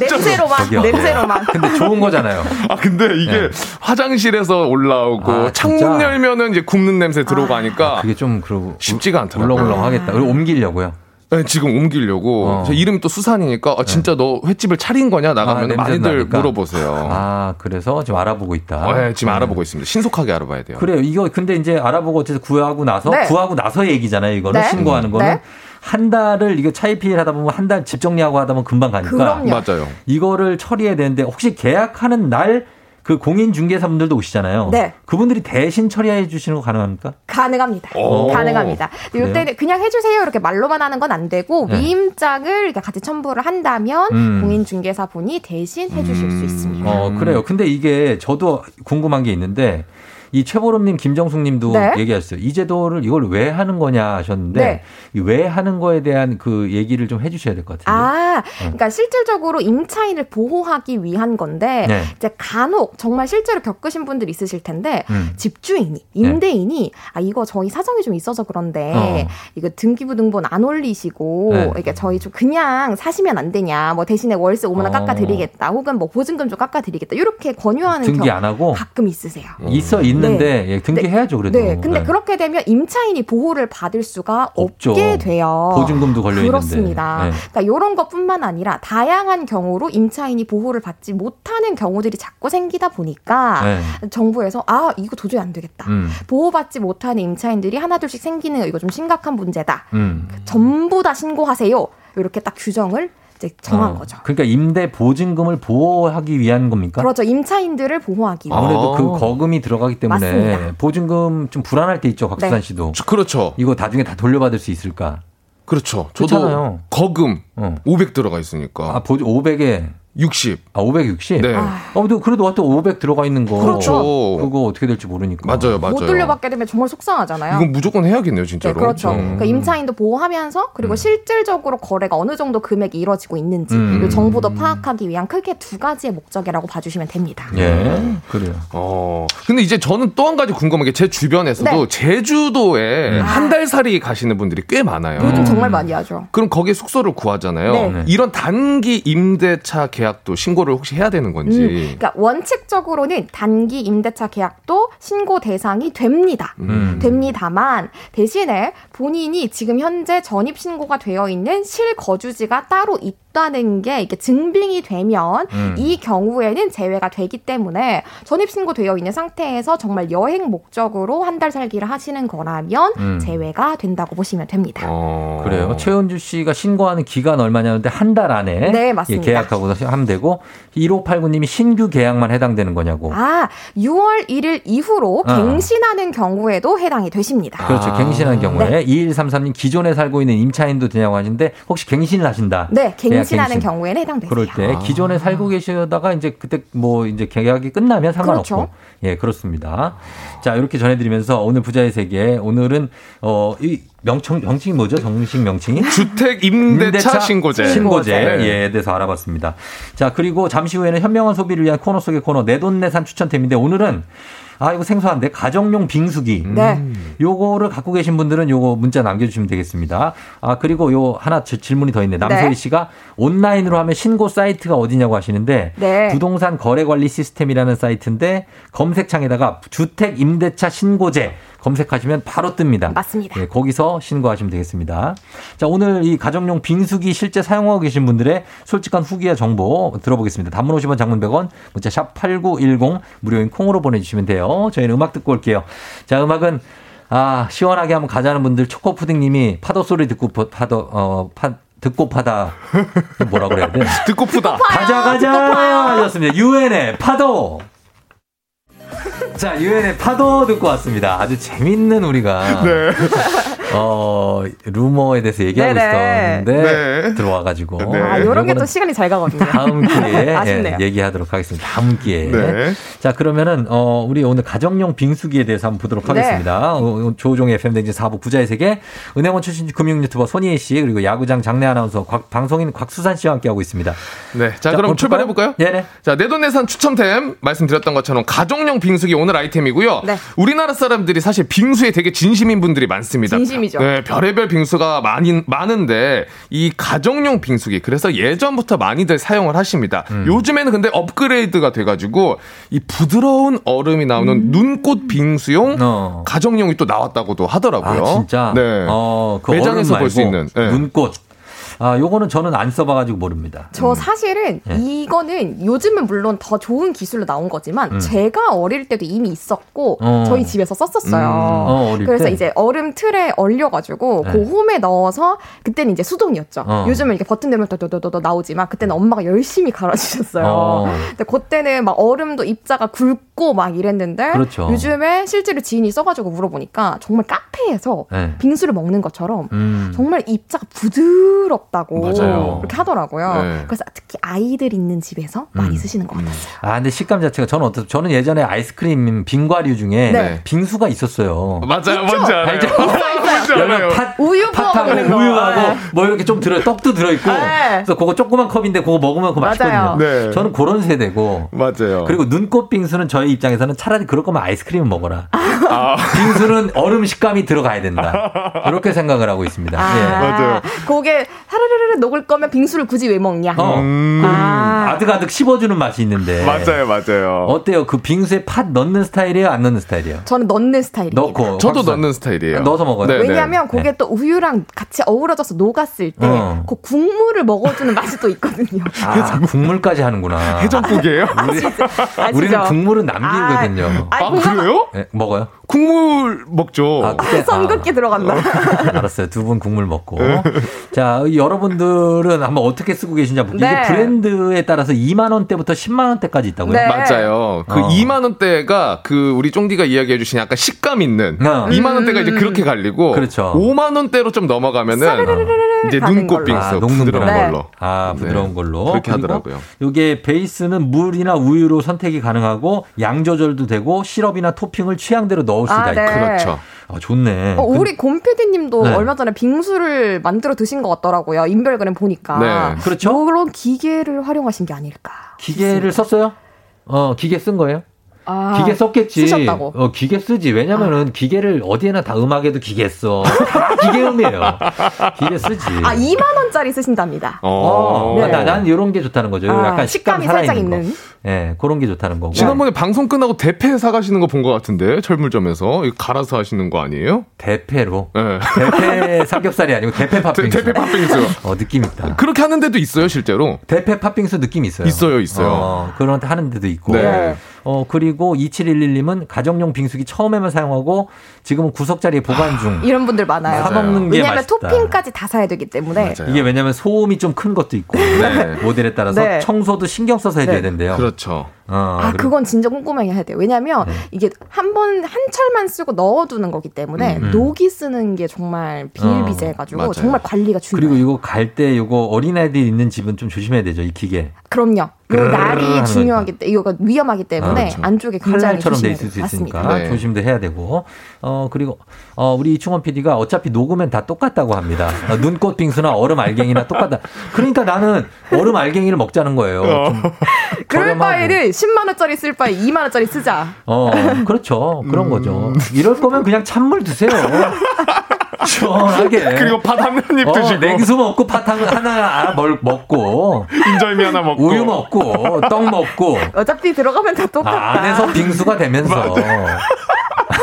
냄새로만 저기요. 냄새로만. 근데 좋은 거잖아요. 아 근데 이게 네. 화장실에서 올라오고 아, 창문? 열면은 이제 굽는 냄새 들어오고 하니까 그게 좀 그러고 쉽지가 않더라고요. 울렁울렁하겠다. 그리고 옮기려고요. 네, 지금 옮기려고 어. 제 이름이 또 수산이니까 아, 진짜 너 횟집을 차린 거냐 나가면 아, 많이들 나니까. 물어보세요. 아, 그래서 지금 알아보고 있다. 네, 지금 음. 알아보고 있습니다. 신속하게 알아봐야 돼요. 그래요. 이거 근데 이제 알아보고 어쨌든 구하고 나서 네. 구하고 나서 얘기잖아요. 이거는 네. 신고하는 거는 네. 한 달을 이거 차이피일 하다 보면 한 달 집 정리하고 하다 보면 금방 가니까 그럼요. 맞아요. 이거를 처리해야 되는데 혹시 계약하는 날 그 공인 중개사분들도 오시잖아요. 네. 그분들이 대신 처리해 주시는 거 가능합니까? 가능합니다. 오. 가능합니다. 이때는 그냥 해주세요 이렇게 말로만 하는 건 안 되고 네. 위임장을 같이 첨부를 한다면 음. 공인 중개사 분이 대신 해주실 수 있습니다. 어, 그래요. 근데 이게 저도 궁금한 게 있는데 이 최보름님, 김정숙님도 네. 얘기하셨어요. 이 제도를 이걸 왜 하는 거냐 하셨는데 네. 이왜 하는 거에 대한 그 얘기를 좀 해주셔야 될 것 같은데. 아, 그러니까 실질적으로 임차인을 보호하기 위한 건데 네. 이제 간혹 정말 실제로 겪으신 분들 있으실 텐데 음. 집주인이 임대인이 아 이거 저희 사정이 좀 있어서 그런데 어. 이거 등기부 등본 안 올리시고 네. 이게 저희 좀 그냥 사시면 안 되냐 뭐 대신에 월세 5만 원 어. 깎아드리겠다 혹은 뭐 보증금 좀 깎아드리겠다 이렇게 권유하는 등기 안 하고 가끔 있으세요. 있어 있 는데 예, 등기해야죠 그래도. 네, 근데 네. 그렇게 되면 임차인이 보호를 받을 수가 없죠. 없게 돼요. 보증금도 걸려 있는데. 그렇습니다. 네. 그러니까 이런 것뿐만 아니라 다양한 경우로 임차인이 보호를 받지 못하는 경우들이 자꾸 생기다 보니까 네. 정부에서 아 이거 도저히 안 되겠다. 음. 보호받지 못하는 임차인들이 하나둘씩 생기는 거 이거 좀 심각한 문제다. 음. 전부 다 신고하세요. 이렇게 딱 규정을 이제 정한 어, 거죠. 그러니까 임대 보증금을 보호하기 위한 겁니까? 그렇죠. 임차인들을 보호하기 위해. 아무래도 아. 그 거금이 들어가기 때문에 맞습니다. 보증금 좀 불안할 때 있죠, 박수산 네. 씨도. 그렇죠. 이거 나중에 다 돌려받을 수 있을까? 그렇죠. 저도 그렇잖아요. 거금 어. 500 들어가 있으니까. 아, 보증 500에 60. 아, 560? 네. 어, 근데 그래도 또500 들어가 있는 거. 그렇죠. 그거 어떻게 될지 모르니까. 맞아요, 맞아요. 못 돌려받게 되면 정말 속상하잖아요. 이건 무조건 해야겠네요, 네, 진짜로. 그렇죠. 음. 그러니까 임차인도 보호하면서 그리고 실질적으로 거래가 어느 정도 금액이 이루어지고 있는지 음. 이 정보도 파악하기 위한 크게 두 가지의 목적이라고 봐주시면 됩니다. 예, 그래요. 어. 근데 이제 저는 또 한 가지 궁금한 게 제 주변에서도 네. 제주도에 한달 살이 가시는 분들이 꽤 많아요. 요즘 정말 많이 하죠. 그럼 거기에 숙소를 구하잖아요. 네. 이런 단기 임대차 계약 도 신고를 혹시 해야 되는 건지. 음, 그러니까 원칙적으로는 단기 임대차 계약도 신고 대상이 됩니다. 음. 됩니다만 대신에 본인이 지금 현재 전입 신고가 되어 있는 실거주지가 따로 있다 는 게 이게 증빙이 되면 음. 이 경우에는 제외가 되기 때문에 전입 신고 되어 있는 상태에서 정말 여행 목적으로 한 달 살기를 하시는 거라면 음. 제외가 된다고 보시면 됩니다. 어. 그래요. 최은주 씨가 신고하는 기간 얼마냐는데 한 달 안에 네, 맞습니다. 예, 계약하고 하면 되고 1589님이 신규 계약만 해당되는 거냐고. 아, 6월 1일 이후로 어. 갱신하는 경우에도 해당이 되십니다. 그렇죠. 갱신한 경우에 네. 2133님 기존에 살고 있는 임차인도 되냐고 하시는데 혹시 갱신을 하신다. 네, 갱신하는 갱신. 경우에는 해당되세요. 그럴 때 기존에 살고 계시다가 이제 그때 뭐 이제 계약이 끝나면 상관없고 그렇죠. 예 그렇습니다. 자 이렇게 전해드리면서 오늘 부자의 세계 오늘은 어 이 명청 명칭이 뭐죠? 정식 명칭이 주택 임대차 신고제. 신고제 네. 예 대해서 알아봤습니다. 자 그리고 잠시 후에는 현명한 소비를 위한 코너 속의 코너 내돈내산 추천템인데 오늘은 아 이거 생소한데 가정용 빙수기. 네. 요거를 갖고 계신 분들은 요거 문자 남겨주시면 되겠습니다. 아 그리고 요 하나 지- 질문이 더 있네. 남소희 네. 씨가 온라인으로 하면 신고 사이트가 어디냐고 하시는데 네. 부동산 거래 관리 시스템이라는 사이트인데 검색창에다가 주택 임대차 신고제 검색하시면 바로 뜹니다. 맞습니다. 예, 거기서 신고하시면 되겠습니다. 자, 오늘 이 가정용 빙수기 실제 사용하고 계신 분들의 솔직한 후기와 정보 들어보겠습니다. 단문 50원 장문 100원 문자 샵 8910 무료인 콩으로 보내주시면 돼요. 저희는 음악 듣고 올게요. 자, 음악은 아, 시원하게 한번 가자는 분들 초코푸딩님이 파도 소리 듣고 파- 파도 어 파, 듣고 파다 뭐라 그래야 돼? <laughs> 듣고 푸다. 가자 가자 하셨습니다. 유엔의 파도. 자, 유엔의 파도 듣고 왔습니다. 아주 재밌는 우리가 네. <laughs> 어 루머에 대해서 얘기하고 네네. 있었는데 네. 들어와가지고 아, 이런 게 또 시간이 잘 가거든요. 다음 <laughs> 기회에. 예, 얘기하도록 하겠습니다. 다음 기회에. 네. 자, 그러면은, 어, 우리 오늘 가정용 빙수기에 대해서 한번 보도록 네. 하겠습니다. 어, 조종의 FM댕진 4부 부자의 세계, 은행원 출신 금융 유튜버 손희애 씨, 그리고 야구장 장내 아나운서 곽- 방송인 곽수산 씨와 함께하고 있습니다. 네. 자, 자, 그럼 오늘 출발해 볼까요? 네네. 자, 내돈내산 추첨템 말씀드렸던 것처럼 가정용 빙수기 오늘 아이템이고요. 네. 우리나라 사람들이 사실 빙수에 되게 진심인 분들이 많습니다. 진심 이죠. 네, 별의별 빙수가 많이 많은데 이 가정용 빙수기 그래서 예전부터 많이들 사용을 하십니다. 음. 요즘에는 근데 업그레이드가 돼가지고 이 부드러운 얼음이 나오는 음. 눈꽃 빙수용 어. 가정용이 또 나왔다고도 하더라고요. 아, 진짜? 네. 어, 그 매장에서 볼 수 있는 네. 눈꽃. 아, 요거는 저는 안 써봐가지고 모릅니다. 저 사실은 예. 이거는 요즘은 물론 더 좋은 기술로 나온 거지만 음. 제가 어릴 때도 이미 있었고 어. 저희 집에서 썼었어요. 음. 어, 그래서 때? 이제 얼음 틀에 얼려가지고 네. 그 홈에 넣어서 그때는 이제 수동이었죠. 어. 요즘은 이렇게 버튼 누르면 또또또또 나오지만 그때는 엄마가 열심히 갈아주셨어요. 어. 근데 그때는 막 얼음도 입자가 굵고 막 이랬는데 그렇죠. 요즘에 실제로 지인이 써가지고 물어보니까 정말 카페에서 네. 빙수를 먹는 것처럼 음. 정말 입자가 부드럽 다고 맞아요. 그렇게 하더라고요. 네. 그래서 특히 아이들 있는 집에서 많이 음. 쓰시는 것 같아요. 아, 근데 식감 자체가 저는 어떠 저는 예전에 아이스크림 빙과류 중에 네. 빙수가 있었어요. 맞아요, 뭔지 알아요. 알죠? 뭔지 알아요. 여러분, 팥, 우유 팥하고. 우유하고 네. 뭐 이렇게 좀 들어 떡도 들어 있고 네. 그래서 그거 조그만 컵인데 그거 먹으면 그거. 맛있거든요. 네. 저는 그런 세대고 맞아요. 그리고 눈꽃 빙수는 저희 입장에서는 차라리 그럴 거면 아이스크림을 먹어라. 아. 빙수는 얼음 식감이 들어가야 된다. 그렇게 생각을 하고 있습니다. 아, 예. 맞아요. 그게 사르르르 녹을 거면 빙수를 굳이 왜 먹냐? 어, 음. 아. 아득아득 씹어주는 맛이 있는데. 맞아요, 맞아요. 어때요? 그 빙수에 팥 넣는 스타일이에요? 안 넣는 스타일이에요? 저는 넣는 스타일입니다. 넣고. 저도 박수. 넣는 스타일이에요. 넣어서 먹어요? 네, 네. 왜냐하면 그게 또 우유랑 같이 어우러져서 녹았을 때 어. 그 국물을 먹어주는 맛이 또 있거든요. 아, 국물까지 하는구나. 해장국이에요? 우리? 우리는 국물은 남기거든요. 아, 아, 그래요? 네, 먹어요? 국물 먹죠. 아, 그때- <laughs> 선긋기 들어간다. 알았어요. 두 분 국물 먹고. 자, 여러분들은 한번 어떻게 쓰고 계신지 한번 네. 이게 브랜드에 따라서 2만 원대부터 10만 원대까지 있다고요? 네. 맞아요. 그 어. 2만 원대가 그 우리 쫑디가 이야기해 주신 약간 식감 있는 어. 2만 원대가 이제 그렇게 갈리고 그렇죠. 5만 원대로 좀 넘어가면은 이제 눈꽃. 빙수 아, 부드러운 걸로. 걸로. 아, 부드러운 네. 걸로. 그렇게 하더라고요. 요게 베이스는 물이나 우유로 선택이 가능하고 양 조절도 되고 시럽이나 토핑을 취향대로 넣을 수가 아. 네. 그렇죠. 아, 좋네. 어, 우리 곰PD님도 네. 얼마 전에 빙수를 만들어 드신 것 같더라고요. 인별그램 보니까. 네. 그렇죠. 그런 기계를 활용하신 게 아닐까. 기계를 썼어요? 어, 기계 쓴 거예요? 아, 기계 썼겠지. 쓰셨다고. 어, 기계 쓰지. 왜냐면은 기계를 어디에나 다 음악에도 기계 써. <laughs> 다 기계음이에요. 기계 쓰지. 아, 2만 원짜리 쓰신답니다. 어, 네. 나, 난 이런 게 좋다는 거죠. 아, 약간 식감 식감이 살짝 있는. 거. 예, 그런 게 좋다는 거고. 지난번에 방송 끝나고 대패 사가시는 거 본 것 같은데 철물점에서 이거 갈아서 하시는 거 아니에요? 대패로. 네. 대패 삼겹살이 아니고 대패 <laughs> 팥빙수. 대패 팥빙수. 어, 느낌 있다. 그렇게 하는 데도 있어요, 실제로. 대패 팥빙수 느낌 있어요. 있어요, 있어요. 어, 그런 하는 데도 있고. 네. 어, 그리고 2711님은 가정용 빙수기 처음에만 사용하고 지금은 구석자리에 보관 중. 이런 분들 많아요. 사 먹는 게 왜냐면. 토핑까지 다 사야 되기 때문에. 이게 왜냐면 소음이 좀 큰 것도 있고 네. 모델에 따라서 네. 청소도 신경 써서 해줘야 네. 된대요. 그렇죠. 그렇죠. 어, 아, 그리고- 그건 진짜 꼼꼼하게 해야 돼요. 왜냐면 이게 한 번, 한 철만 쓰고 넣어두는 거기 때문에 음. 녹이 쓰는 게 정말 비일비재해가지고 어. 정말 관리가 중요해요. 그리고 이거 갈 때 이거 어린아이들 있는 집은 좀 조심해야 되죠 이 기계. 그럼요. 요 그러는 날이. 중요하기 때문에 이거 위험하기 때문에 아, 그렇죠. 안쪽에 굉장히 칼날처럼 돼 있을 수. 있으니까. 네. 조심도 해야 되고 어 그리고 어 우리 이충원 PD가 어차피 녹으면 다 똑같다고 합니다. 어, 눈꽃 빙수나 얼음 알갱이나 똑같다. 그러니까 나는 얼음 알갱이를 먹자는 거예요. 좀 그럴 저렴하고. 바에는 10만 원짜리 쓸 바에 2만 원짜리 쓰자. 어 그렇죠 그런 음. 거죠. 이럴 거면 그냥 찬물 드세요. <laughs> 시원하게. 그리고 팥 한입 어, 드시고. 냉수 먹고 팥 한- 하나 먹- 먹고 인절미 하나 먹고. 우유 먹고 떡 먹고 어차피 들어가면 다 똑같다. 아, 안에서 빙수가 되면서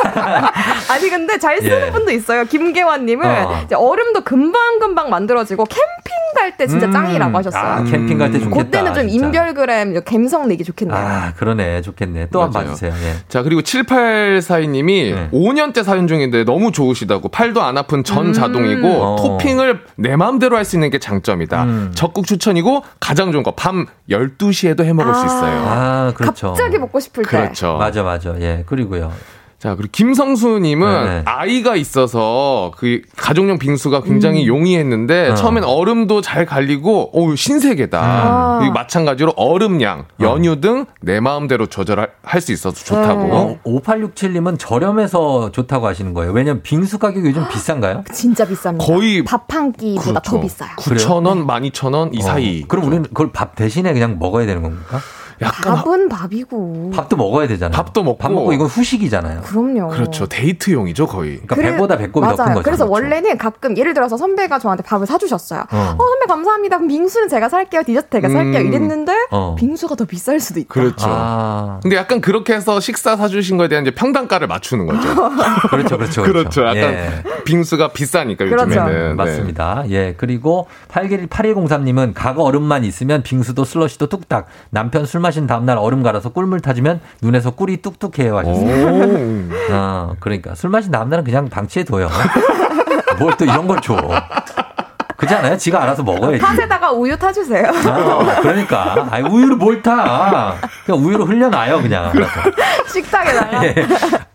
<laughs> 아니 근데 잘 쓰는 예. 분도 있어요. 김계환님은 어. 얼음도 금방 금방 만들어지고 캠핑 갈 때 진짜 음. 짱이라고 하셨어요. 아, 캠핑 갈 때 좋겠다. 그때는 좀 진짜. 인별그램 감성 내기 좋겠네요. 아 그러네 좋겠네 또 한 번. 봐주세요. 예. 자, 그리고 7842님이 네. 5년째 사연 중인데 너무 좋으시다고 팔도 안 아픈 전 자동이고 어. 토핑을 내 마음대로 할 수 있는 게 장점이다. 음. 적극 추천이고 가장 좋은 거 밤 12시에도 해 먹을 수 있어요. 아 그렇죠. 갑자기 먹고 싶을 때. 그렇죠. 맞아 맞아 예 그리고요. 자, 그리고 김성수님은 네, 네. 아이가 있어서 그 가정용 빙수가 굉장히 용이했는데 어. 처음엔 얼음도 잘 갈리고 오 신세계다. 아. 그리고 마찬가지로 얼음량, 연유 등내 마음대로 조절할 수 있어서 좋다고. 어, 5867님은 저렴해서 좋다고 하시는 거예요. 왜냐면 빙수 가격이 요즘 비싼가요? 진짜 비쌉니다. 거의 밥 한 끼보다 더 비싸요. 9,000원, 12,000원 이 사이. 어, 그럼 우리는 그걸 밥 대신에 그냥 먹어야 되는 겁니까? 약간 밥은 밥이고. 밥도 먹어야 되잖아요. 밥도 먹고. 밥 먹고 이건 후식이잖아요. 그럼요. 그렇죠. 데이트용이죠, 거의. 그러니까 그래- 배보다 배꼽이 더큰 맞아요. 거죠. 그래서 그렇죠. 원래는 가끔 예를 들어서 선배가 저한테 밥을 사주셨어요. 어. 어, 선배 감사합니다. 그럼 빙수는 제가 살게요. 디저트 제가 살게요. 음. 이랬는데 어. 빙수가 더 비쌀 수도 있다. 그렇죠. 아, 근데 약간 그렇게 해서 식사 사주신 거에 대한 이제 평단가를 맞추는 거죠. <laughs> 그렇죠, 그렇죠. 그렇죠. 약간 예. 빙수가 비싸니까 그렇죠. 요즘에는. 네. 맞습니다. 예. 그리고 81, 8103님은 가거 얼음만 있으면 빙수도 슬러시도 뚝딱. 남편 술 마신 다음날 얼음 갈아서 꿀물 타주면 눈에서 꿀이 뚝뚝해요 하셨어요. 오. 어, 그러니까 술 마신 다음날은 그냥 방치해 둬요. 뭘 또 이런 걸 줘. 그렇지 않아요? 지가 알아서 먹어야지. 팥에다가 우유 타주세요. 아, 그러니까. 아니, 우유를 뭘 타. 그냥 우유를 흘려놔요, 그냥. <laughs> 식탁에다가. 예.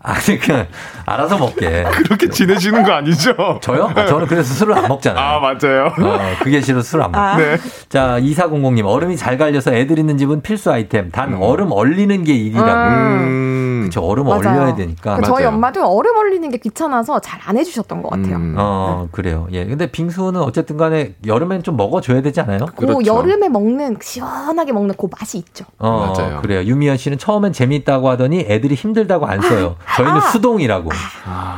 아니, 그냥 알아서 먹게. 그렇게 지내시는 거 아니죠? 저요? 아, 저는 그래서 술을 안 먹잖아요. 아, 맞아요. 어, 그게 싫어 술을 안 먹어. 아. 네. 자, 2400님, 얼음이 잘 갈려서 애들 있는 집은 필수 아이템. 단, 얼음 얼리는 게 일이라고. 음. 그쵸, 얼음 맞아요. 얼려야 되니까. 그러니까 저희. 엄마도 얼음 얼리는 게 귀찮아서 잘 안 해주셨던 것 같아요. 음. 어, 그래요. 예. 근데 빙수는 어쨌든 간에 여름엔 좀 먹어줘야 되지 않아요? 그 그렇죠. 여름에 먹는 시원하게 먹는 그 맛이 있죠. 어, 맞아요. 그래요. 유미연 씨는 처음엔 재미있다고 하더니 애들이 힘들다고 안 써요. 저희는 아. 수동이라고.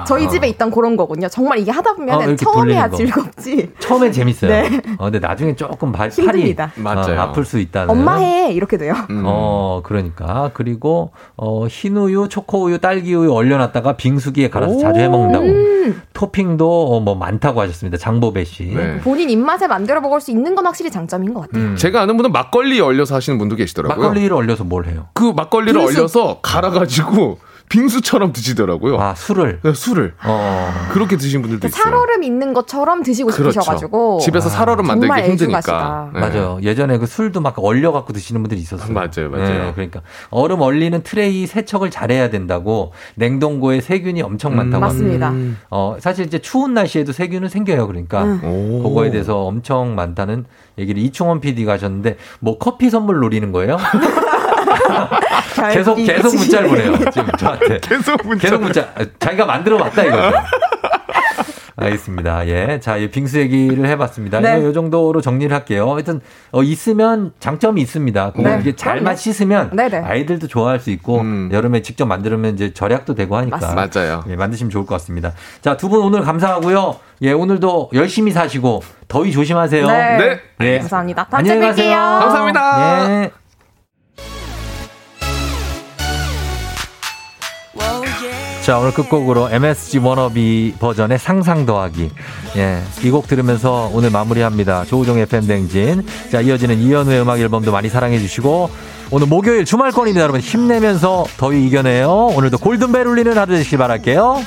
저희 집에 있던 그런 거군요. 정말 이게 하다 어, 보면 이렇게 처음에야. 즐겁지. 처음엔 재밌어요. 네. 어, 근데 나중에 조금 발, 팔이 힘듭니다. 맞아요. 어, 아플 수 있다는. 엄마 해 이렇게 돼요. 음. 어, 그러니까. 그리고, 어, 흰우유, 초코우유, 딸기우유 얼려놨다가 빙수기에 갈아서 자주 해 먹는다고. 음. 토핑도 어, 뭐 많다고 하셨습니다. 장보배 씨. 네. 본인 입맛에 만들어 먹을 수 있는 건 확실히 장점인 것 같아요. 음. 제가 아는 분은 막걸리 얼려서 하시는 분도 계시더라고요. 막걸리를 얼려서 뭘 해요? 그 막걸리를 빙수. 얼려서 갈아가지고 빙수처럼 드시더라고요. 아, 술을? 네, 술을. 어. 그렇게 드신 분들도 있어요. 살얼음 있는 것처럼 드시고 그렇죠. 싶으셔가지고 집에서 살얼음 만들기 정말 힘드니까. 네. 맞아요. 예전에 그 술도 막 얼려 갖고 드시는 분들이 있었어요. 맞아요, 맞아요. 네, 그러니까 얼음 얼리는 트레이 세척을 잘해야 된다고 냉동고에 세균이 엄청 많다고 맞습니다. 합니다. 어, 사실 이제 추운 날씨에도 세균은 생겨요. 그러니까 음. 그거에 대해서 엄청 많다는 얘기를 이충원 PD가 하셨는데 뭐 커피 선물 노리는 거예요? <laughs> 계속 계속 문자를 보내요. 지금 저한테 계속 문자. 계속 문자. 자기가 만들어 봤다 이거죠. 알겠습니다. 예. 자, 이 빙수 얘기를 해봤습니다. 네. 이 정도로 정리를 할게요. 하여튼, 어, 있으면 장점이 있습니다. 그거 네. 이게 잘만. 씻으면 네네. 아이들도 좋아할 수 있고, 여름에 직접 만들면 이제 절약도 되고 하니까. 맞습니다. 맞아요. 예, 만드시면 좋을 것 같습니다. 자, 두 분 오늘 감사하고요. 예, 오늘도 열심히 사시고, 더위 조심하세요. 네. 예. 감사합니다. 다음 안녕히 가세요. 감사합니다. 예. 자, 오늘 끝곡으로 MSG 워너비 버전의 상상 더하기. 예. 이 곡 들으면서 오늘 마무리합니다. 조우종 FM 댕진. 자, 이어지는 이현우의 음악 앨범도 많이 사랑해 주시고, 오늘 목요일 주말권입니다. 여러분 힘내면서 더위 이겨내요. 오늘도 골든벨 울리는 하루 되시길 바랄게요.